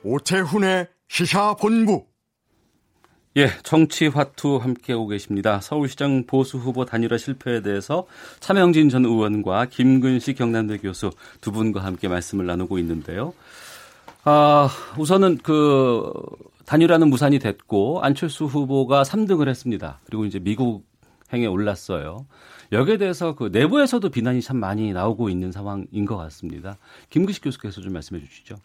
오태훈의 시사본부. 예, 정치 화투 함께하고 계십니다. 서울시장 보수 후보 단일화 실패에 대해서 차명진 전 의원과 김근식 경남대 교수 두 분과 함께 말씀을 나누고 있는데요. 아, 우선은 그 단일화는 무산이 됐고 안철수 후보가 3등을 했습니다. 그리고 이제 미국 행에 올랐어요. 여기에 대해서 그 내부에서도 비난이 참 많이 나오고 있는 상황인 것 같습니다. 김규식 교수께서 좀 말씀해 주시죠.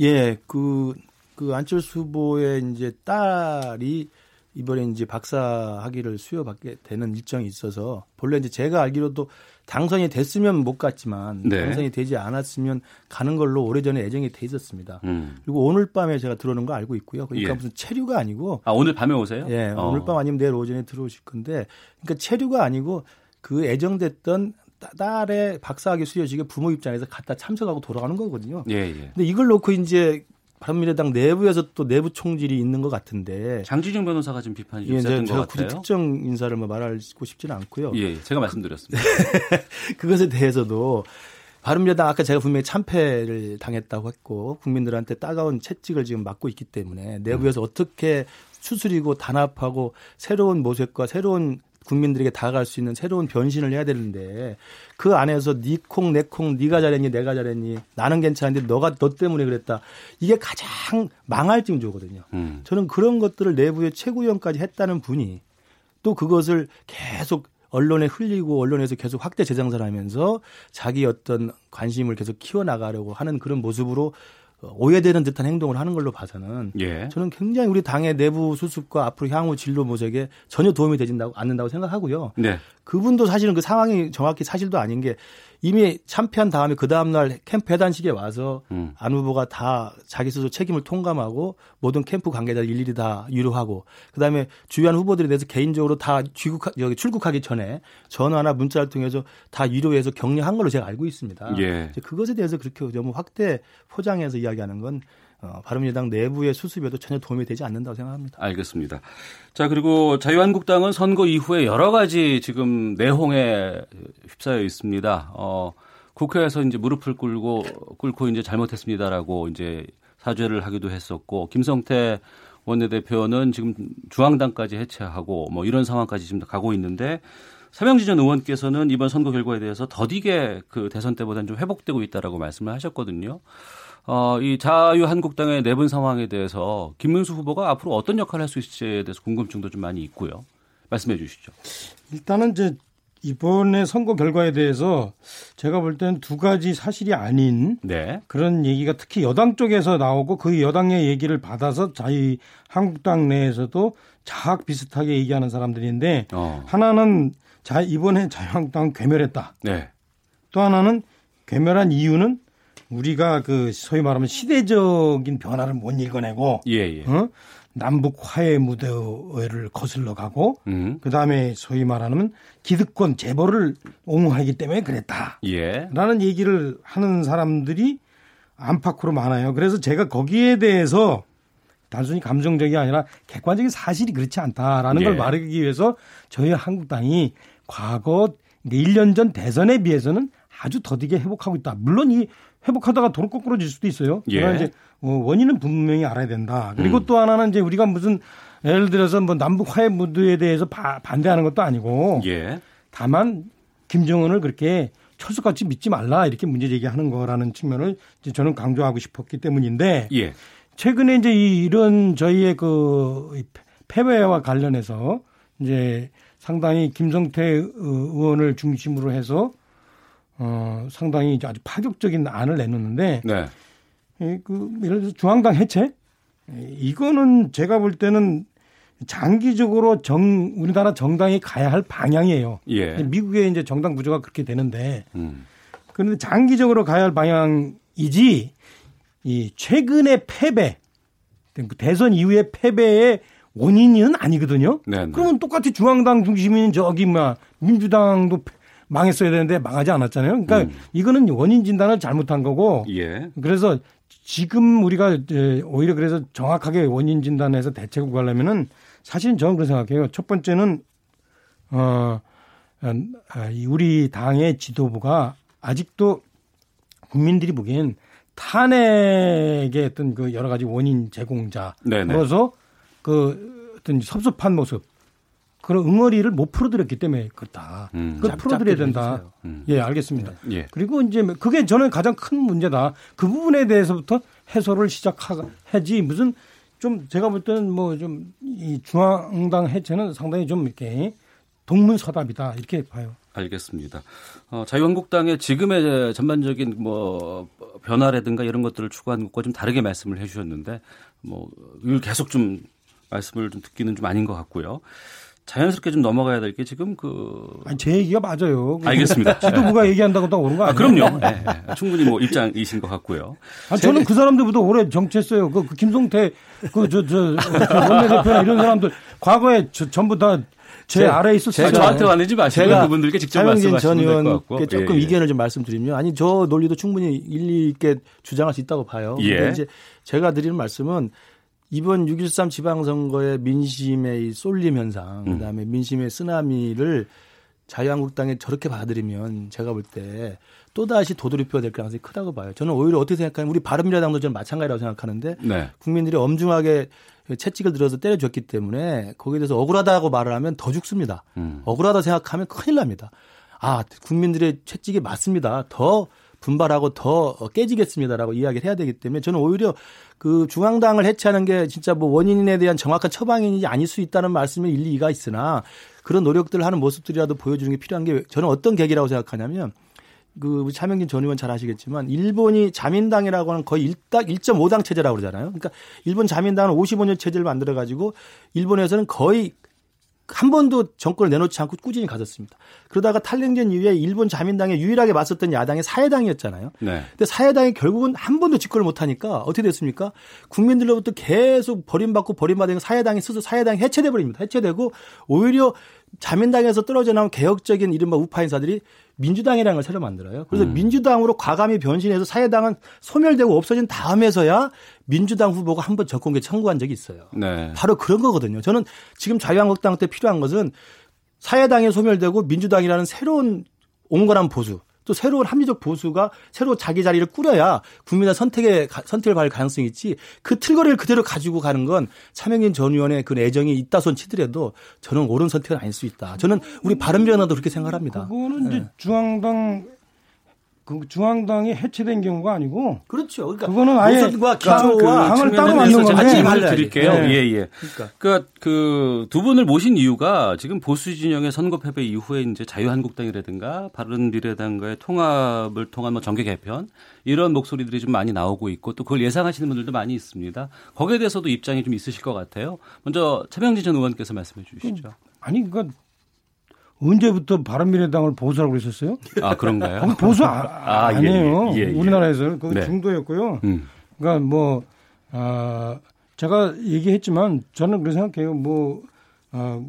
예, 그, 그 안철수 후보의 이제 딸이 이번에 이제 박사 학위를 수여받게 되는 일정이 있어서 본래 이제 제가 알기로도 당선이 됐으면 못 갔지만 네. 당선이 되지 않았으면 가는 걸로 오래전에 예정이 돼 있었습니다. 음. 그리고 오늘 밤에 제가 들어오는 거 알고 있고요. 그러니까 예. 무슨 체류가 아니고 아 오늘 밤에 오세요? 예, 어. 오늘 밤 아니면 내일 오전에 들어오실 건데 그러니까 체류가 아니고 그 예정됐던 딸의 박사학위 수여식에 부모 입장에서 갖다 참석하고 돌아가는 거거든요. 예, 예. 근데 이걸 놓고 이제 바른미래당 내부에서 또 내부 총질이 있는 것 같은데 장지중 변호사가 지금 비판이 좀 예, 세던 것 같아요. 특정 인사를 뭐 말하고 싶지는 않고요. 예, 제가 말씀드렸습니다. 그것에 대해서도 바른미래당 아까 제가 분명히 참패를 당했다고 했고 국민들한테 따가운 채찍을 지금 맞고 있기 때문에 내부에서 음. 어떻게 수술이고 단합하고 새로운 모색과 새로운 국민들에게 다가갈 수 있는 새로운 변신을 해야 되는데 그 안에서 니콩 내콩 네가 잘했니 내가 잘했니 나는 괜찮은데 너가 너 때문에 그랬다 이게 가장 망할 징조거든요. 음. 저는 그런 것들을 내부의 최고위원까지 했다는 분이 또 그것을 계속 언론에 흘리고 언론에서 계속 확대 재장설 하면서 자기 어떤 관심을 계속 키워나가려고 하는 그런 모습으로 오해되는 듯한 행동을 하는 걸로 봐서는 예. 저는 굉장히 우리 당의 내부 수습과 앞으로 향후 진로 모색에 전혀 도움이 되지 않는다고 생각하고요. 네. 그분도 사실은 그 상황이 정확히 사실도 아닌 게 이미 참패한 다음에 그 다음날 캠프 해단식에 와서 음. 안 후보가 다 자기 스스로 책임을 통감하고 모든 캠프 관계자 일일이 다 위로하고 그다음에 주요한 후보들에 대해서 개인적으로 다 귀국 여기 출국하기 전에 전화나 문자를 통해서 다 위로해서 격려한 걸로 제가 알고 있습니다. 예. 그것에 대해서 그렇게 너무 확대 포장해서 이야기하는 건 어, 바른미래당 내부의 수습에도 전혀 도움이 되지 않는다고 생각합니다. 알겠습니다. 자 그리고 자유한국당은 선거 이후에 여러 가지 지금 내홍에 휩싸여 있습니다. 어, 국회에서 이제 무릎을 꿇고 꿇고 이제 잘못했습니다라고 이제 사죄를 하기도 했었고 김성태 원내대표는 지금 중앙당까지 해체하고 뭐 이런 상황까지 지금 가고 있는데 서명진 전 의원께서는 이번 선거 결과에 대해서 더디게 그 대선 때보다는 좀 회복되고 있다라고 말씀을 하셨거든요. 어, 이 자유한국당의 내분 상황에 대해서 김문수 후보가 앞으로 어떤 역할을 할 수 있을지에 대해서 궁금증도 좀 많이 있고요. 말씀해 주시죠. 일단은 이제 이번에 선거 결과에 대해서 제가 볼 때는 두 가지 사실이 아닌 네. 그런 얘기가 특히 여당 쪽에서 나오고 그 여당의 얘기를 받아서 자유 한국당 내에서도 자학 비슷하게 얘기하는 사람들인데 어. 하나는 자 이번에 자유한국당 괴멸했다. 네. 또 하나는 괴멸한 이유는 우리가 그 소위 말하면 시대적인 변화를 못 읽어내고 예, 예. 어? 남북 화해 무대를 거슬러 가고 음. 그다음에 소위 말하는 기득권 재벌을 옹호하기 때문에 그랬다. 예. 라는 얘기를 하는 사람들이 안팎으로 많아요. 그래서 제가 거기에 대해서 단순히 감정적이 아니라 객관적인 사실이 그렇지 않다라는 예. 걸 말하기 위해서 저희 한국당이 과거 1년 전 대선에 비해서는 아주 더디게 회복하고 있다. 물론 이 회복하다가 도로 거꾸로 질 수도 있어요. 예. 그러나 이제 어, 원인은 분명히 알아야 된다. 그리고 음. 또 하나는 이제 우리가 무슨 예를 들어서 뭐 남북 화해 무드에 대해서 바, 반대하는 것도 아니고 예. 다만 김정은을 그렇게 철수같이 믿지 말라 이렇게 문제 제기하는 거라는 측면을 저는 강조하고 싶었기 때문인데 예. 최근에 이제 이런 저희의 그 패배와 관련해서 이제 상당히 김성태 의원을 중심으로 해서 어 상당히 아주 파격적인 안을 내놓는데 네. 그 예를 들어서 중앙당 해체 이거는 제가 볼 때는 장기적으로 정 우리나라 정당이 가야 할 방향이에요. 예. 미국의 이제 정당 구조가 그렇게 되는데 음. 그런데 장기적으로 가야 할 방향이지 이 최근의 패배 대선 이후의 패배의 원인은 아니거든요. 네네. 네. 그러면 똑같이 중앙당 중심인 저기 뭐 민주당도 망했어야 되는데 망하지 않았잖아요. 그러니까 음. 이거는 원인 진단을 잘못한 거고. 예. 그래서 지금 우리가 오히려 그래서 정확하게 원인 진단해서 대책을 구하려면은 사실은 저는 그렇게 생각해요. 첫 번째는 어 우리 당의 지도부가 아직도 국민들이 보기엔 탄핵의 어떤 그 여러 가지 원인 제공자로서 그 어떤 섭섭한 모습 그런 응어리를 못 풀어드렸기 때문에 그렇다. 음. 그걸 풀어드려야 된다. 음. 예, 알겠습니다. 네. 예. 그리고 이제 그게 저는 가장 큰 문제다. 그 부분에 대해서부터 해소를 시작하지 무슨 좀 제가 볼 때는 뭐 좀 이 중앙당 해체는 상당히 좀 이렇게 동문서답이다 이렇게 봐요. 알겠습니다. 어, 자유한국당의 지금의 전반적인 뭐 변화라든가 이런 것들을 추구하는 것과 좀 다르게 말씀을 해주셨는데 뭐 계속 좀 말씀을 좀 듣기는 좀 아닌 것 같고요. 자연스럽게 좀 넘어가야 될 게 지금 그. 아니, 제 얘기가 맞아요. 알겠습니다. 지도부가 얘기한다고 또 오는 거 아니에요? 아, 그럼요. 네, 네. 충분히 뭐 입장이신 것 같고요. 아, 저는 그 사람들보다 오래 정치했어요. 그, 그 김성태, 그, 저, 저, 그 원내대표나 이런 사람들 과거에 저, 전부 다제 아래에 있었어요. 저한테 화내지 마시고 그분들께 직접 말씀하시면 될것 같고. 조금 예, 예. 이견을 좀 말씀드리면 아니 저 논리도 충분히 일리 있게 주장할 수 있다고 봐요. 예. 이제 제가 드리는 말씀은 이번 6.13 지방선거의 민심의 쏠림 현상, 음. 그다음에 민심의 쓰나미를 자유한국당에 저렇게 받아들이면 제가 볼 때 또다시 도돌이표가 될 가능성이 크다고 봐요. 저는 오히려 어떻게 생각하면 우리 바른미래당도 저는 마찬가지라고 생각하는데 네. 국민들이 엄중하게 채찍을 들어서 때려줬기 때문에 거기에 대해서 억울하다고 말을 하면 더 죽습니다. 음. 억울하다 생각하면 큰일 납니다. 아, 국민들의 채찍이 맞습니다. 더 분발하고 더 깨지겠습니다라고 이야기를 해야 되기 때문에 저는 오히려 그 중앙당을 해체하는 게 진짜 뭐 원인에 대한 정확한 처방인지 아닐 수 있다는 말씀에 일리가 있으나 그런 노력들을 하는 모습들이라도 보여주는 게 필요한 게 저는 어떤 계기라고 생각하냐면 그 차명진 전 의원 잘 아시겠지만 일본이 자민당이라고 하는 거의 1당 1.5당 체제라고 그러잖아요. 그러니까 일본 자민당은 55년 체제를 만들어 가지고 일본에서는 거의 한 번도 정권을 내놓지 않고 꾸준히 가졌습니다. 그러다가 탈냉전 이후에 일본 자민당에 유일하게 맞섰던 야당이 사회당이었잖아요. 네. 근데 사회당이 결국은 한 번도 집권을 못 하니까 어떻게 됐습니까? 국민들로부터 계속 버림받고 버림받은 사회당이 스스로 사회당이 해체돼 버립니다. 해체되고 오히려 자민당에서 떨어져 나온 개혁적인 이른바 우파 인사들이 민주당이라는 걸 새로 만들어요. 그래서 음. 민주당으로 과감히 변신해서 사회당은 소멸되고 없어진 다음에서야 민주당 후보가 한 번 정권계 청구한 적이 있어요. 네. 바로 그런 거거든요. 저는 지금 자유한국당 때 필요한 것은 사회당이 소멸되고 민주당이라는 새로운 온건한 보수 또 새로운 합리적 보수가 새로 자기 자리를 꾸려야 국민의 선택에 선택을 받을 가능성이 있지 그 틀거리를 그대로 가지고 가는 건 차명인 전 의원의 그 애정이 있다 손 치더라도 저는 옳은 선택은 아닐 수 있다. 저는 우리 바른미래당도 그렇게 생각합니다. 그거는 이제 네. 중앙당 그 중앙당이 해체된 경우가 아니고 그렇죠. 그러니까 그거는 아예 노선과 기조와 그 당을 따로 만든 건데 질문을 드릴게요. 네. 예, 예. 그러니까 그 두 분을 모신 이유가 지금 보수 진영의 선거 패배 이후에 이제 자유한국당이라든가 바른미래당과의 통합을 통한 뭐 정계 개편 이런 목소리들이 좀 많이 나오고 있고 또 그걸 예상하시는 분들도 많이 있습니다. 거기에 대해서도 입장이 좀 있으실 것 같아요. 먼저 차명진 전 의원께서 말씀해 주시죠. 아니 그러니까 언제부터 바른미래당을 보수라고 그랬었어요? 아 그런가요? 보수 아, 아 니에요 예, 예, 예, 우리나라에서는 그 네. 중도였고요. 음. 그러니까 뭐 아, 제가 얘기했지만 저는 그렇게 생각해요. 뭐 어,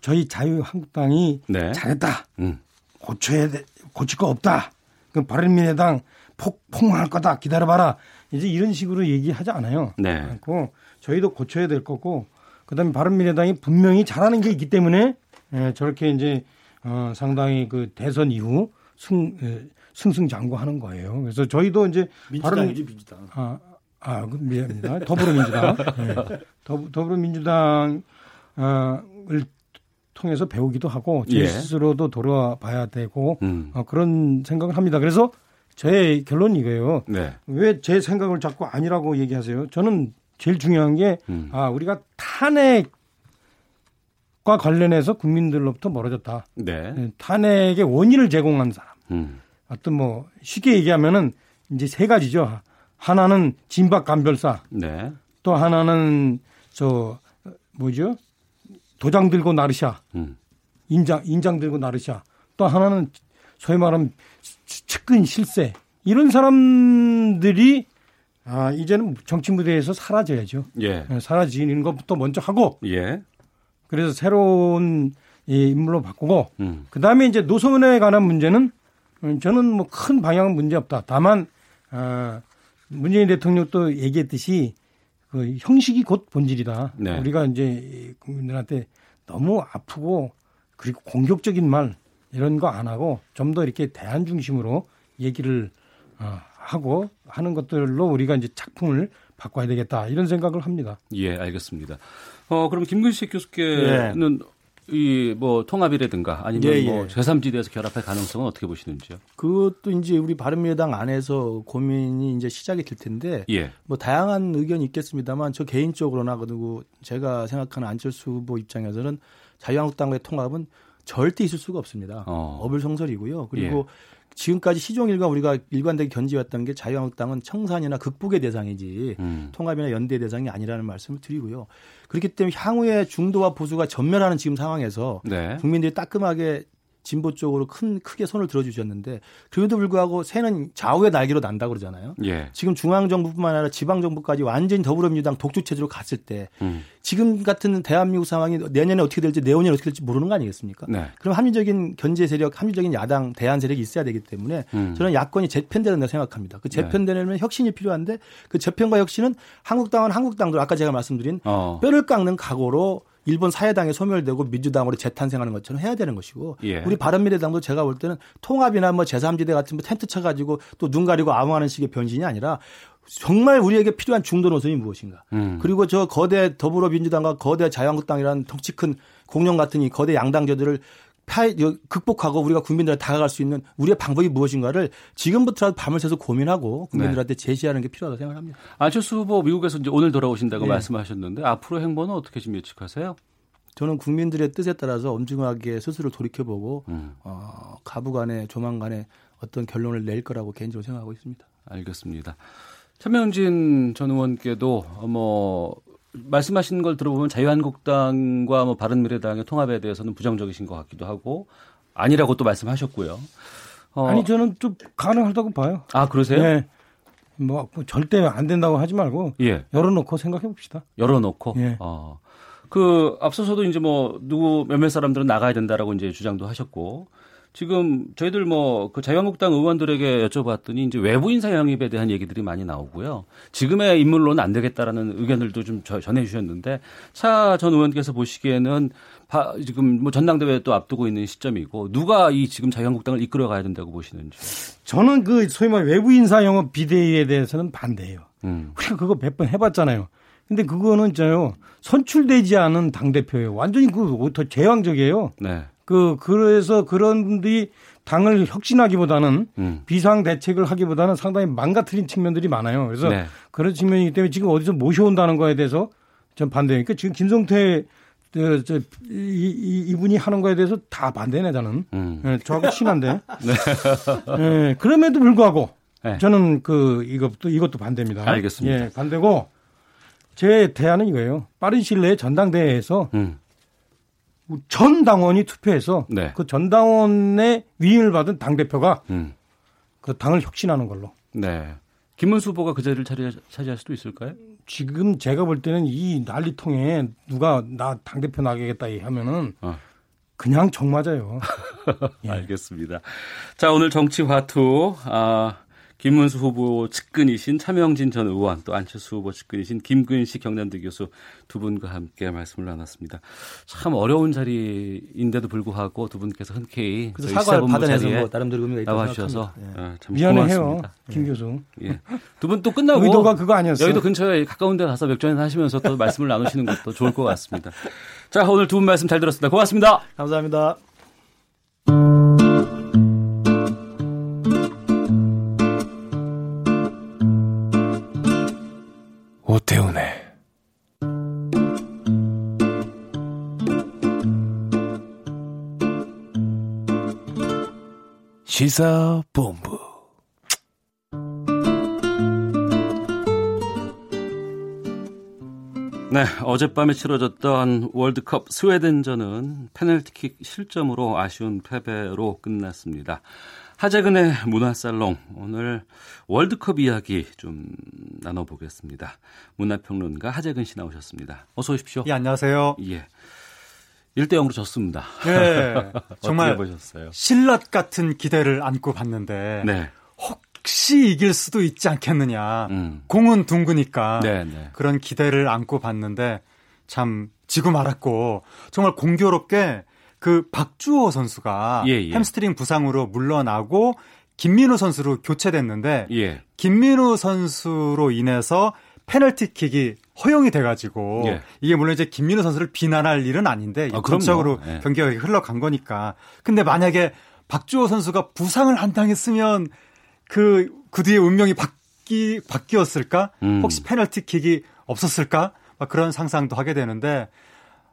저희 자유한국당이 네. 잘했다. 음. 고쳐야 돼. 고칠 거 없다. 그럼 바른미래당 폭 폭망할 거다. 기다려봐라. 이제 이런 식으로 얘기하지 않아요. 네. 그 저희도 고쳐야 될 거고 그다음에 바른미래당이 분명히 잘하는 게 있기 때문에 예, 저렇게 이제 어, 상당히 그 대선 이후 승 예, 승승장구하는 거예요. 그래서 저희도 이제 민주당이지 민주당. 아, 아, 그 미안합니다. 더불어민주당. 네. 더, 더불어민주당을 통해서 배우기도 하고 제 예. 스스로도 돌아봐야 되고 음. 어, 그런 생각을 합니다. 그래서 제 결론이 이거예요. 네. 왜제 생각을 자꾸 아니라고 얘기하세요? 저는 제일 중요한 게 음. 아, 우리가 탄핵 과 관련해서 국민들로부터 멀어졌다. 네. 네 탄핵의 원인을 제공한 사람. 음. 어떤 뭐 쉽게 얘기하면은 이제 세 가지죠. 하나는 진박 간별사. 네. 또 하나는 저 뭐죠? 도장 들고 나르샤. 음. 인장 인장 들고 나르샤. 또 하나는 소위 말하면 측근 실세. 이런 사람들이 아, 이제는 정치 무대에서 사라져야죠. 예. 예. 사라지는 것부터 먼저 하고. 예. 그래서 새로운 이 인물로 바꾸고. 음. 그 다음에 이제 노선에 관한 문제는 저는 뭐 큰 방향은 문제 없다. 다만, 아, 문재인 대통령도 얘기했듯이 그 형식이 곧 본질이다. 네. 우리가 이제 국민들한테 너무 아프고 그리고 공격적인 말 이런 거 안 하고 좀 더 이렇게 대안 중심으로 얘기를 어, 하고 하는 것들로 우리가 이제 작품을 바꿔야 되겠다 이런 생각을 합니다. 예, 알겠습니다. 어, 그럼 김근식 교수께는 예. 이뭐 통합이라든가 아니면 예, 예. 뭐 제3지대에서 결합할 가능성은 어떻게 보시는지요? 그것도 이제 우리 바른미래당 안에서 고민이 이제 시작이 될 텐데 예. 뭐 다양한 의견이 있겠습니다만 저 개인적으로나 그리고 제가 생각하는 안철수 후보 입장에서는 자유한국당과의 통합은 절대 있을 수가 없습니다. 어. 어불성설이고요. 그리고 예. 지금까지 시종일관 우리가 일관되게 견지했던 게 자유한국당은 청산이나 극복의 대상이지 음. 통합이나 연대 대상이 아니라는 말씀을 드리고요. 그렇기 때문에 향후에 중도와 보수가 전멸하는 지금 상황에서 네. 국민들이 따끔하게 진보 쪽으로 큰 크게 손을 들어주셨는데 그럼에도 불구하고 새는 좌우의 날개로 난다 그러잖아요. 예. 지금 중앙 정부뿐만 아니라 지방 정부까지 완전히 더불어민주당 독주 체제로 갔을 때 음. 지금 같은 대한민국 상황이 내년에 어떻게 될지 내후년에 어떻게 될지 모르는 거 아니겠습니까? 네. 그럼 합리적인 견제 세력, 합리적인 야당 대안 세력이 있어야 되기 때문에 음. 저는 야권이 재편되는다 생각합니다. 그 재편되려면 네. 혁신이 필요한데 그 재편과 혁신은 한국당은 한국당도 아까 제가 말씀드린 어. 뼈를 깎는 각오로 일본 사회당에 소멸되고 민주당으로 재탄생하는 것처럼 해야 되는 것이고 예. 우리 바른미래당도 제가 볼 때는 통합이나 뭐 제3지대 같은 뭐 텐트 쳐가지고 또 눈 가리고 아무하는 식의 변신이 아니라 정말 우리에게 필요한 중도 노선이 무엇인가. 음. 그리고 저 거대 더불어민주당과 거대 자유한국당이라는 덩치 큰 공룡 같은 이 거대 양당제들을 극복하고 우리가 국민들한테 다가갈 수 있는 우리의 방법이 무엇인가를 지금부터라도 밤을 새서 고민하고 국민들한테 네. 제시하는 게 필요하다고 생각합니다. 안철수 후보 미국에서 이제 오늘 돌아오신다고 네. 말씀하셨는데 앞으로 행보는 어떻게 좀 예측하세요? 저는 국민들의 뜻에 따라서 엄중하게 스스로 돌이켜보고 음. 어, 가부간에 조만간에 어떤 결론을 낼 거라고 개인적으로 생각하고 있습니다. 알겠습니다. 차명진 전 의원께도 뭐 말씀하신 걸 들어보면 자유한국당과 뭐 바른미래당의 통합에 대해서는 부정적이신 것 같기도 하고 아니라고 또 말씀하셨고요. 어. 아니 저는 좀 가능하다고 봐요. 아 그러세요? 네. 뭐, 뭐 절대 안 된다고 하지 말고 예. 열어놓고 생각해 봅시다. 열어놓고. 예. 어. 그 앞서서도 이제 뭐 누구 몇몇 사람들은 나가야 된다라고 이제 주장도 하셨고 지금 저희들 뭐 그 자유한국당 의원들에게 여쭤봤더니 이제 외부 인사 영입에 대한 얘기들이 많이 나오고요. 지금의 인물로는 안 되겠다라는 의견들도 좀 전해 주셨는데 차 전 의원께서 보시기에는 바, 지금 뭐 전당대회 또 앞두고 있는 시점이고 누가 이 지금 자유한국당을 이끌어 가야 된다고 보시는지. 저는 그 소위 말 외부 인사 영업 비대위에 대해서는 반대예요. 음. 우리가 그거 몇 번 해봤잖아요. 근데 그거는 저요 선출되지 않은 당 대표예요. 완전히 그더 제왕적이에요. 네. 그 그래서 그런 분들이 당을 혁신하기보다는 음. 비상 대책을 하기보다는 상당히 망가뜨린 측면들이 많아요. 그래서 네. 그런 측면이기 때문에 지금 어디서 모셔온다는 거에 대해서 전 반대니까 지금 김성태 저, 저, 이, 이, 분이 하는 거에 대해서 다 반대네, 저는. 음. 네, 저하고 친한데. 네. 네. 그럼에도 불구하고 네. 저는 그 이것도 이것도 반대입니다. 알겠습니다. 예, 반대고 제 대안은 이거예요. 빠른 시일 내에 전당대회에서 음. 전 당원이 투표해서 네. 그 전 당원의 위임을 받은 당 대표가 음. 그 당을 혁신하는 걸로. 네. 김문수 후보가 그 자리를 차지, 차지할 수도 있을까요? 지금 제가 볼 때는 이 난리통에 누가 나 당 대표 나가겠다 하면은 어. 그냥 정 맞아요. 예. 알겠습니다. 자, 오늘 정치 화투, 아, 김문수 후보 측근이신 차명진 전 의원 또 안철수 후보 측근이신 김근식 경남대 교수 두 분과 함께 말씀을 나눴습니다. 참 어려운 자리인데도 불구하고 두 분께서 흔쾌히 사과를 받아내서 뭐 나름대로 의미가 있다고 나와주셔서 예. 아, 참 미안해요, 고맙습니다. 김 예. 교수. 예. 두 분 또 끝나고 의도가 그거 아니었어요. 여의도 근처에 가까운 데 가서 맥주 한잔 하시면서 또 말씀을 나누시는 것도 좋을 것 같습니다. 자, 오늘 두 분 말씀 잘 들었습니다. 고맙습니다. 감사합니다. 오태훈의 시사본부 네, 어젯밤에 치러졌던 월드컵 스웨덴전은 페널티킥 실점으로 아쉬운 패배로 끝났습니다. 하재근의 문화살롱 오늘 월드컵 이야기 좀 나눠보겠습니다. 문화평론가 하재근 씨 나오셨습니다. 어서 오십시오. 예, 안녕하세요. 예. 1대 0으로 졌습니다. 네. 정말 보셨어요? 실낱같은 기대를 안고 봤는데 네. 혹시 이길 수도 있지 않겠느냐. 음. 공은 둥그니까 네, 네. 그런 기대를 안고 봤는데 참 지고 말았고 정말 공교롭게 그 박주호 선수가 예, 예. 햄스트링 부상으로 물러나고 김민우 선수로 교체됐는데 예. 김민우 선수로 인해서 페널티킥이 허용이 돼가지고 예. 이게 물론 이제 김민우 선수를 비난할 일은 아닌데 아, 전적으로 예. 경기가 흘러간 거니까. 근데 만약에 박주호 선수가 부상을 안 당했으면 그, 그 뒤에 운명이 바뀌, 바뀌었을까? 음. 혹시 페널티킥이 없었을까? 막 그런 상상도 하게 되는데,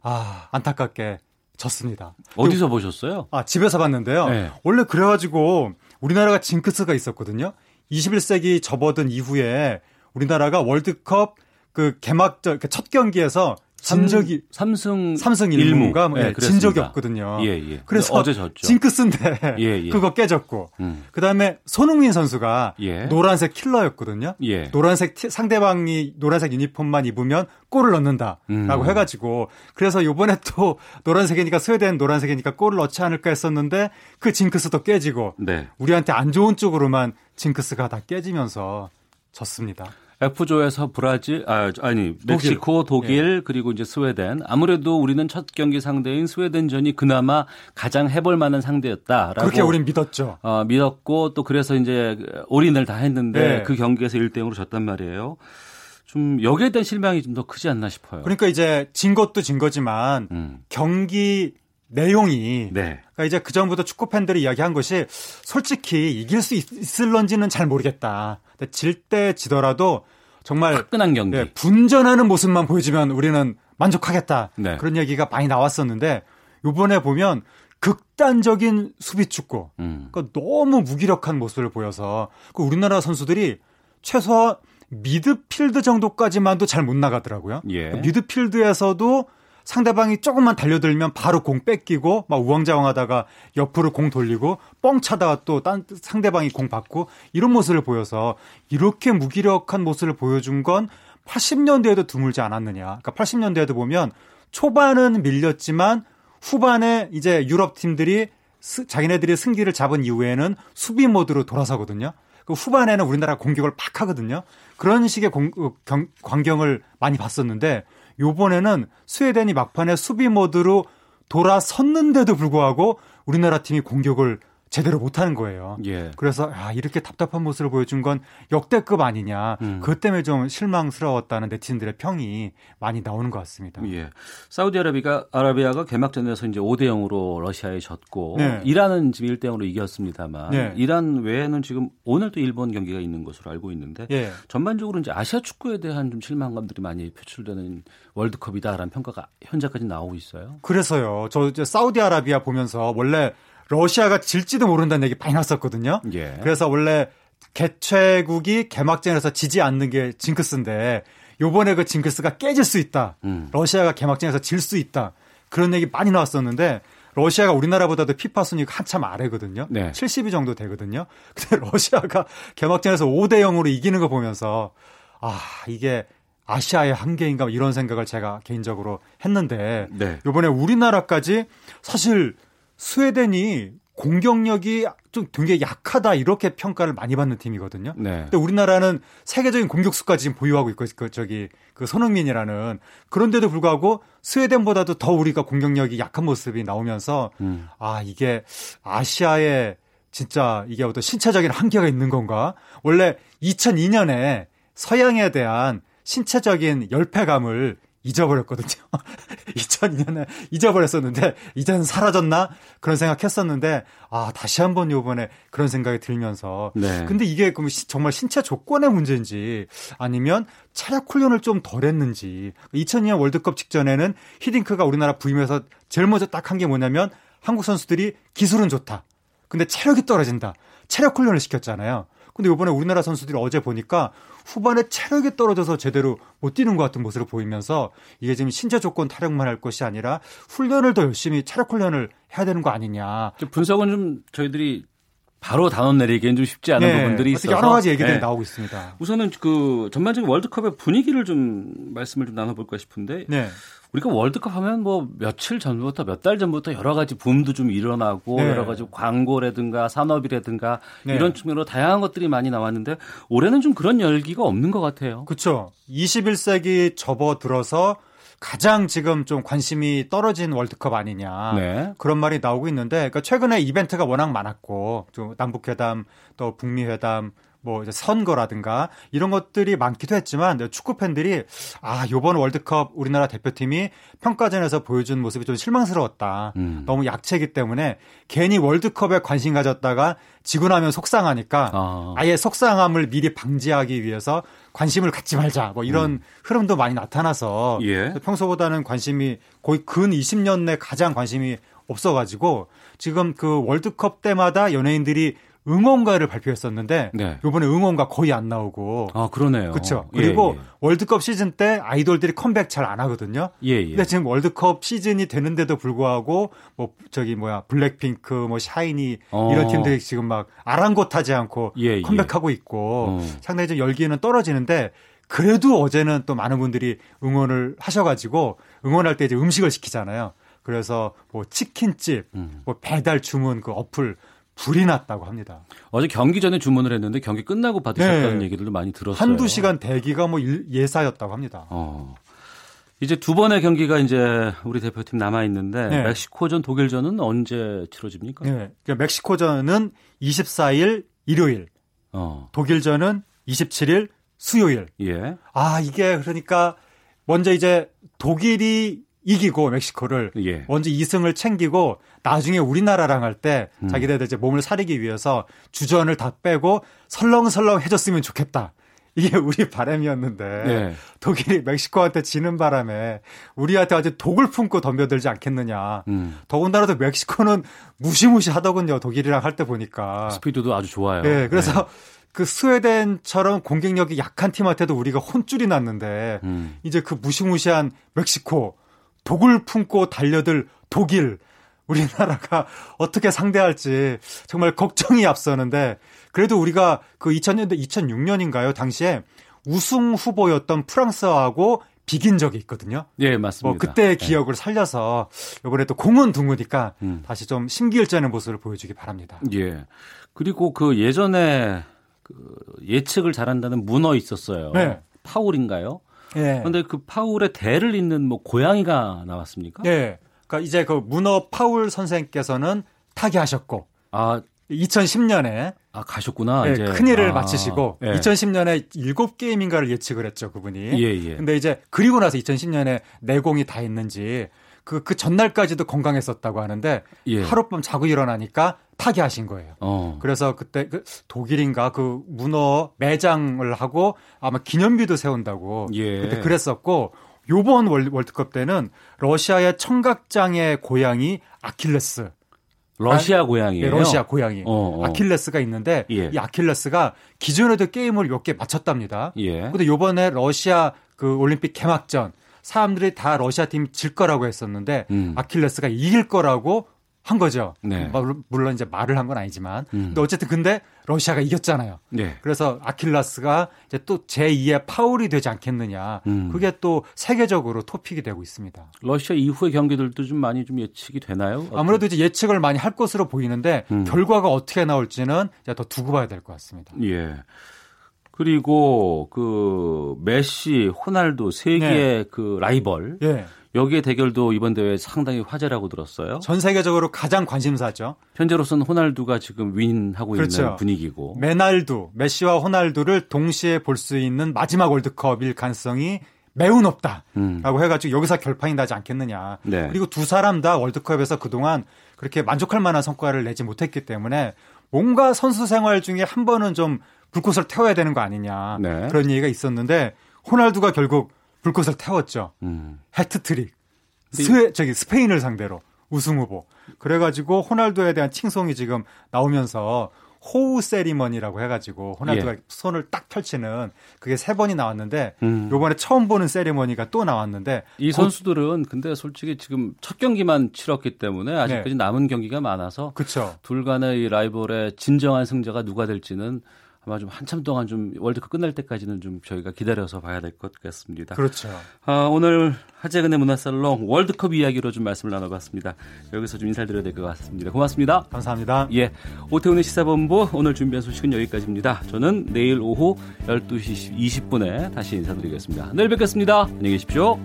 아, 안타깝게 졌습니다. 어디서 보셨어요? 아, 집에서 봤는데요. 네. 원래 그래가지고 우리나라가 징크스가 있었거든요. 21세기 접어든 이후에 우리나라가 월드컵 그 개막전 그첫 경기에서 진 적이 삼승 삼승 1무가 뭐, 예, 예, 진 적이 없거든요. 예, 예. 그래서 어제 졌죠. 징크스인데 예, 예. 그거 깨졌고 음. 그다음에 손흥민 선수가 예. 노란색 킬러였거든요. 예. 노란색 티, 상대방이 노란색 유니폼만 입으면 골을 넣는다라고 음. 해가지고 그래서 요번에 또 노란색이니까 스웨덴 노란색이니까 골을 넣지 않을까 했었는데 그 징크스도 깨지고 네. 우리한테 안 좋은 쪽으로만 징크스가 다 깨지면서 졌습니다. F조에서 브라질 아 아니 멕시코, 독일, 독일 예. 그리고 이제 스웨덴 아무래도 우리는 첫 경기 상대인 스웨덴전이 그나마 가장 해볼 만한 상대였다라고 그렇게 우린 믿었죠. 어, 믿었고 또 그래서 이제 올인을 다 했는데 예. 그 경기에서 1대 0으로 졌단 말이에요. 좀 여기에 대한 실망이 좀 더 크지 않나 싶어요. 그러니까 이제 진 것도 진 거지만 음. 경기 내용이 네. 그러니까 이제 그 전부터 축구 팬들이 이야기한 것이 솔직히 이길 수 있, 을런지는 잘 모르겠다. 질 때 지더라도 정말 화끈한 경기. 네, 분전하는 모습만 보여주면 우리는 만족하겠다. 네. 그런 얘기가 많이 나왔었는데 요번에 보면 극단적인 수비 축구. 음. 그러니까 너무 무기력한 모습을 보여서 그 우리나라 선수들이 최소한 미드필드 정도까지만도 잘 못 나가더라고요. 예. 그러니까 미드필드에서도 상대방이 조금만 달려들면 바로 공 뺏기고 막 우왕좌왕하다가 옆으로 공 돌리고 뻥 차다가 또 딴 상대방이 공 받고 이런 모습을 보여서 이렇게 무기력한 모습을 보여준 건 80년대에도 드물지 않았느냐. 그러니까 80년대에도 보면 초반은 밀렸지만 후반에 이제 유럽 팀들이 스, 자기네들이 승기를 잡은 이후에는 수비 모드로 돌아서거든요. 그 후반에는 우리나라 공격을 팍 하거든요. 그런 식의 공, 어, 경, 광경을 많이 봤었는데 요번에는 스웨덴이 막판에 수비 모드로 돌아섰는데도 불구하고 우리나라 팀이 공격을 제대로 못하는 거예요. 예. 그래서 아 이렇게 답답한 모습을 보여준 건 역대급 아니냐. 음. 그것 때문에 좀 실망스러웠다는 네티즌들의 평이 많이 나오는 것 같습니다. 예. 사우디아라비가 아라비아가 개막전에서 이제 5대 0으로 러시아에 졌고 네. 이란은 지금 1대 0으로 이겼습니다만 네. 이란 외에는 지금 오늘 도 일본 경기가 있는 것으로 알고 있는데 예. 전반적으로 이제 아시아 축구에 대한 좀 실망감들이 많이 표출되는 월드컵이다라는 평가가 현재까지 나오고 있어요. 그래서요. 저 이제 사우디아라비아 보면서 원래 러시아가 질지도 모른다는 얘기 많이 났었거든요. 예. 그래서 원래 개최국이 개막전에서 지지 않는 게 징크스인데 요번에 그 징크스가 깨질 수 있다. 음. 러시아가 개막전에서 질 수 있다. 그런 얘기 많이 나왔었는데 러시아가 우리나라보다도 피파 순위가 한참 아래거든요. 네. 70위 정도 되거든요. 근데 러시아가 개막전에서 5대 0으로 이기는 거 보면서 아, 이게 아시아의 한계인가 이런 생각을 제가 개인적으로 했는데 네. 이번에 우리나라까지 사실 스웨덴이 공격력이 좀 굉장히 약하다 이렇게 평가를 많이 받는 팀이거든요. 네. 근데 우리나라는 세계적인 공격수까지 지금 보유하고 있고 그 저기 그 손흥민이라는 그런데도 불구하고 스웨덴보다도 더 우리가 공격력이 약한 모습이 나오면서 음. 아 이게 아시아의 진짜 이게 어떤 신체적인 한계가 있는 건가? 원래 2002년에 서양에 대한 신체적인 열패감을 잊어버렸거든요. 2002년에 잊어버렸었는데 이제는 사라졌나 그런 생각했었는데 아 다시 한번 요번에 그런 생각이 들면서 네. 근데 이게 그럼 정말 신체 조건의 문제인지 아니면 체력 훈련을 좀 덜했는지 2002년 월드컵 직전에는 히딩크가 우리나라 부임해서 제일 먼저 딱 한 게 뭐냐면 한국 선수들이 기술은 좋다. 근데 체력이 떨어진다. 체력 훈련을 시켰잖아요. 근데 이번에 우리나라 선수들이 어제 보니까 후반에 체력이 떨어져서 제대로 못 뛰는 것 같은 모습을 보이면서 이게 지금 신체 조건 타령만 할 것이 아니라 훈련을 더 열심히 체력 훈련을 해야 되는 거 아니냐. 분석은 좀 저희들이 바로 단원 내리기엔 좀 쉽지 않은 네, 부분들이 있어서 여러 가지 얘기들이 네. 나오고 있습니다. 우선은 그 전반적인 월드컵의 분위기를 좀 말씀을 좀 나눠볼까 싶은데 네. 우리가 월드컵 하면 뭐 며칠 전부터 몇 달 전부터 여러 가지 붐도 좀 일어나고 네. 여러 가지 광고라든가 산업이라든가 네. 이런 측면으로 다양한 것들이 많이 나왔는데 올해는 좀 그런 열기가 없는 것 같아요. 그렇죠. 21세기 접어들어서 가장 지금 좀 관심이 떨어진 월드컵 아니냐 네. 그런 말이 나오고 있는데 그러니까 최근에 이벤트가 워낙 많았고 또 남북회담 또 북미 회담 뭐 이제 선거라든가 이런 것들이 많기도 했지만 축구 팬들이 아 요번 월드컵 우리나라 대표팀이 평가전에서 보여준 모습이 좀 실망스러웠다. 음. 너무 약체기 때문에 괜히 월드컵에 관심 가졌다가 지고 나면 속상하니까 아. 예 속상함을 미리 방지하기 위해서 관심을 갖지 말자. 뭐 이런 음. 흐름도 많이 나타나서 예. 평소보다는 관심이 거의 근 20년 내 가장 관심이 없어가지고 지금 그 월드컵 때마다 연예인들이 응원가를 발표했었는데 네. 이번에 응원가 거의 안 나오고 아 그러네요. 그렇죠. 그리고 예, 예. 월드컵 시즌 때 아이돌들이 컴백 잘 안 하거든요. 예, 예. 근데 지금 월드컵 시즌이 되는데도 불구하고 뭐 저기 뭐야 블랙핑크, 뭐 샤이니 어. 이런 팀들이 지금 막 아랑곳하지 않고 예, 예. 컴백하고 있고 어. 상당히 좀 열기는 떨어지는데 그래도 어제는 또 많은 분들이 응원을 하셔가지고 응원할 때 이제 음식을 시키잖아요. 그래서 뭐 치킨집, 음. 뭐 배달 주문 그 어플 불이 났다고 합니다. 어제 경기 전에 주문을 했는데 경기 끝나고 받으셨다는 네. 얘기들도 많이 들었어요. 한두 시간 대기가 뭐 예사였다고 합니다. 어. 이제 두 번의 경기가 이제 우리 대표팀 남아 있는데 네. 멕시코전, 독일전은 언제 치러집니까? 네. 그러니까 멕시코전은 24일 일요일, 어. 독일전은 27일 수요일. 예. 아 이게 그러니까 먼저 이제 독일이 이기고 멕시코를 예. 먼저 2승을 챙기고 나중에 우리나라랑 할때 음. 자기들 이제 몸을 사리기 위해서 주전을 다 빼고 설렁설렁 해줬으면 좋겠다. 이게 우리 바람이었는데 네. 독일이 멕시코한테 지는 바람에 우리한테 아주 독을 품고 덤벼들지 않겠느냐. 음. 더군다나 도 멕시코는 무시무시하더군요. 독일이랑 할 때 보니까 스피드도 아주 좋아요. 네, 그래서 네. 그 스웨덴처럼 공격력이 약한 팀한테도 우리가 혼쭐이 났는데 음. 이제 그 무시무시한 멕시코 독을 품고 달려들 독일 우리나라가 어떻게 상대할지 정말 걱정이 앞서는데 그래도 우리가 그 2000년대 2006년인가요? 당시에 우승 후보였던 프랑스하고 비긴 적이 있거든요. 예, 맞습니다. 뭐 그때 기억을 살려서 이번에 또 공은 둥으니까 음. 다시 좀 심기일전의 모습을 보여주기 바랍니다. 예. 그리고 그 예전에 그 예측을 잘한다는 문어 있었어요. 네. 파울인가요? 예. 그런데 그 파울의 대를 잇는 뭐 고양이가 나왔습니까? 네. 그러니까 이제 그 문어 파울 선생께서는 타계하셨고 아 2010년에 아 가셨구나. 네, 큰 일을 아, 마치시고 예. 2010년에 7게임인가를 예측을 했죠, 그분이. 예, 예. 근데 이제 그리고 나서 2010년에 내공이 다 있는지 그, 그 전날까지도 건강했었다고 하는데 예. 하룻밤 자고 일어나니까 타계하신 거예요. 어. 그래서 그때 그 독일인가 그 문어 매장을 하고 아마 기념비도 세운다고 예. 그때 그랬었고 요번 월드컵 때는 러시아의 청각장애 고양이 아킬레스 러시아 아, 고양이에요. 네, 러시아 고양이. 어, 어. 아킬레스가 있는데 예. 이 아킬레스가 기존에도 게임을 몇개 마쳤답니다. 예. 근데 요번에 러시아 그 올림픽 개막전 사람들이 다 러시아 팀질 거라고 했었는데 음. 아킬레스가 이길 거라고 한 거죠. 네. 물론 이제 말을 한 건 아니지만. 음. 근데 어쨌든 근데 러시아가 이겼잖아요. 네. 그래서 아킬라스가 이제 또 제2의 파울이 되지 않겠느냐. 음. 그게 또 세계적으로 토픽이 되고 있습니다. 러시아 이후의 경기들도 좀 많이 좀 예측이 되나요? 아무래도 이제 예측을 많이 할 것으로 보이는데 음. 결과가 어떻게 나올지는 이제 더 두고 봐야 될 것 같습니다. 예. 그리고 그 메시, 호날두 세계의 네. 그 라이벌. 예. 여기에 대결도 이번 대회 상당히 화제라고 들었어요. 전 세계적으로 가장 관심사죠. 현재로서는 호날두가 지금 윈하고 그렇죠. 있는 분위기고. 메날두, 메시와 호날두를 동시에 볼 수 있는 마지막 월드컵일 가능성이 매우 높다라고 음. 해가지고 여기서 결판이 나지 않겠느냐. 네. 그리고 두 사람 다 월드컵에서 그동안 그렇게 만족할 만한 성과를 내지 못했기 때문에 뭔가 선수 생활 중에 한 번은 좀 불꽃을 태워야 되는 거 아니냐 네. 그런 얘기가 있었는데 호날두가 결국 불꽃을 태웠죠. 음. 해트트릭. 스 저기 스페인을 상대로 우승 후보. 그래가지고 호날두에 대한 칭송이 지금 나오면서 호우 세리머니라고 해가지고 호날두가 예. 손을 딱 펼치는 그게 세 번이 나왔는데 음. 요번에 처음 보는 세리머니가 또 나왔는데 이 선수들은 근데 솔직히 지금 첫 경기만 치렀기 때문에 아직까지 네. 남은 경기가 많아서 그쵸. 둘 간의 라이벌의 진정한 승자가 누가 될지는 아마 좀 한참 동안 좀 월드컵 끝날 때까지는 좀 저희가 기다려서 봐야 될 것 같습니다. 그렇죠. 아, 오늘 하재근의 문화살롱 월드컵 이야기로 좀 말씀을 나눠봤습니다. 여기서 좀 인사드려야 될 것 같습니다. 고맙습니다. 감사합니다. 예. 오태훈의 시사본부 오늘 준비한 소식은 여기까지입니다. 저는 내일 오후 12시 20분에 다시 인사드리겠습니다. 내일 뵙겠습니다. 안녕히 계십시오.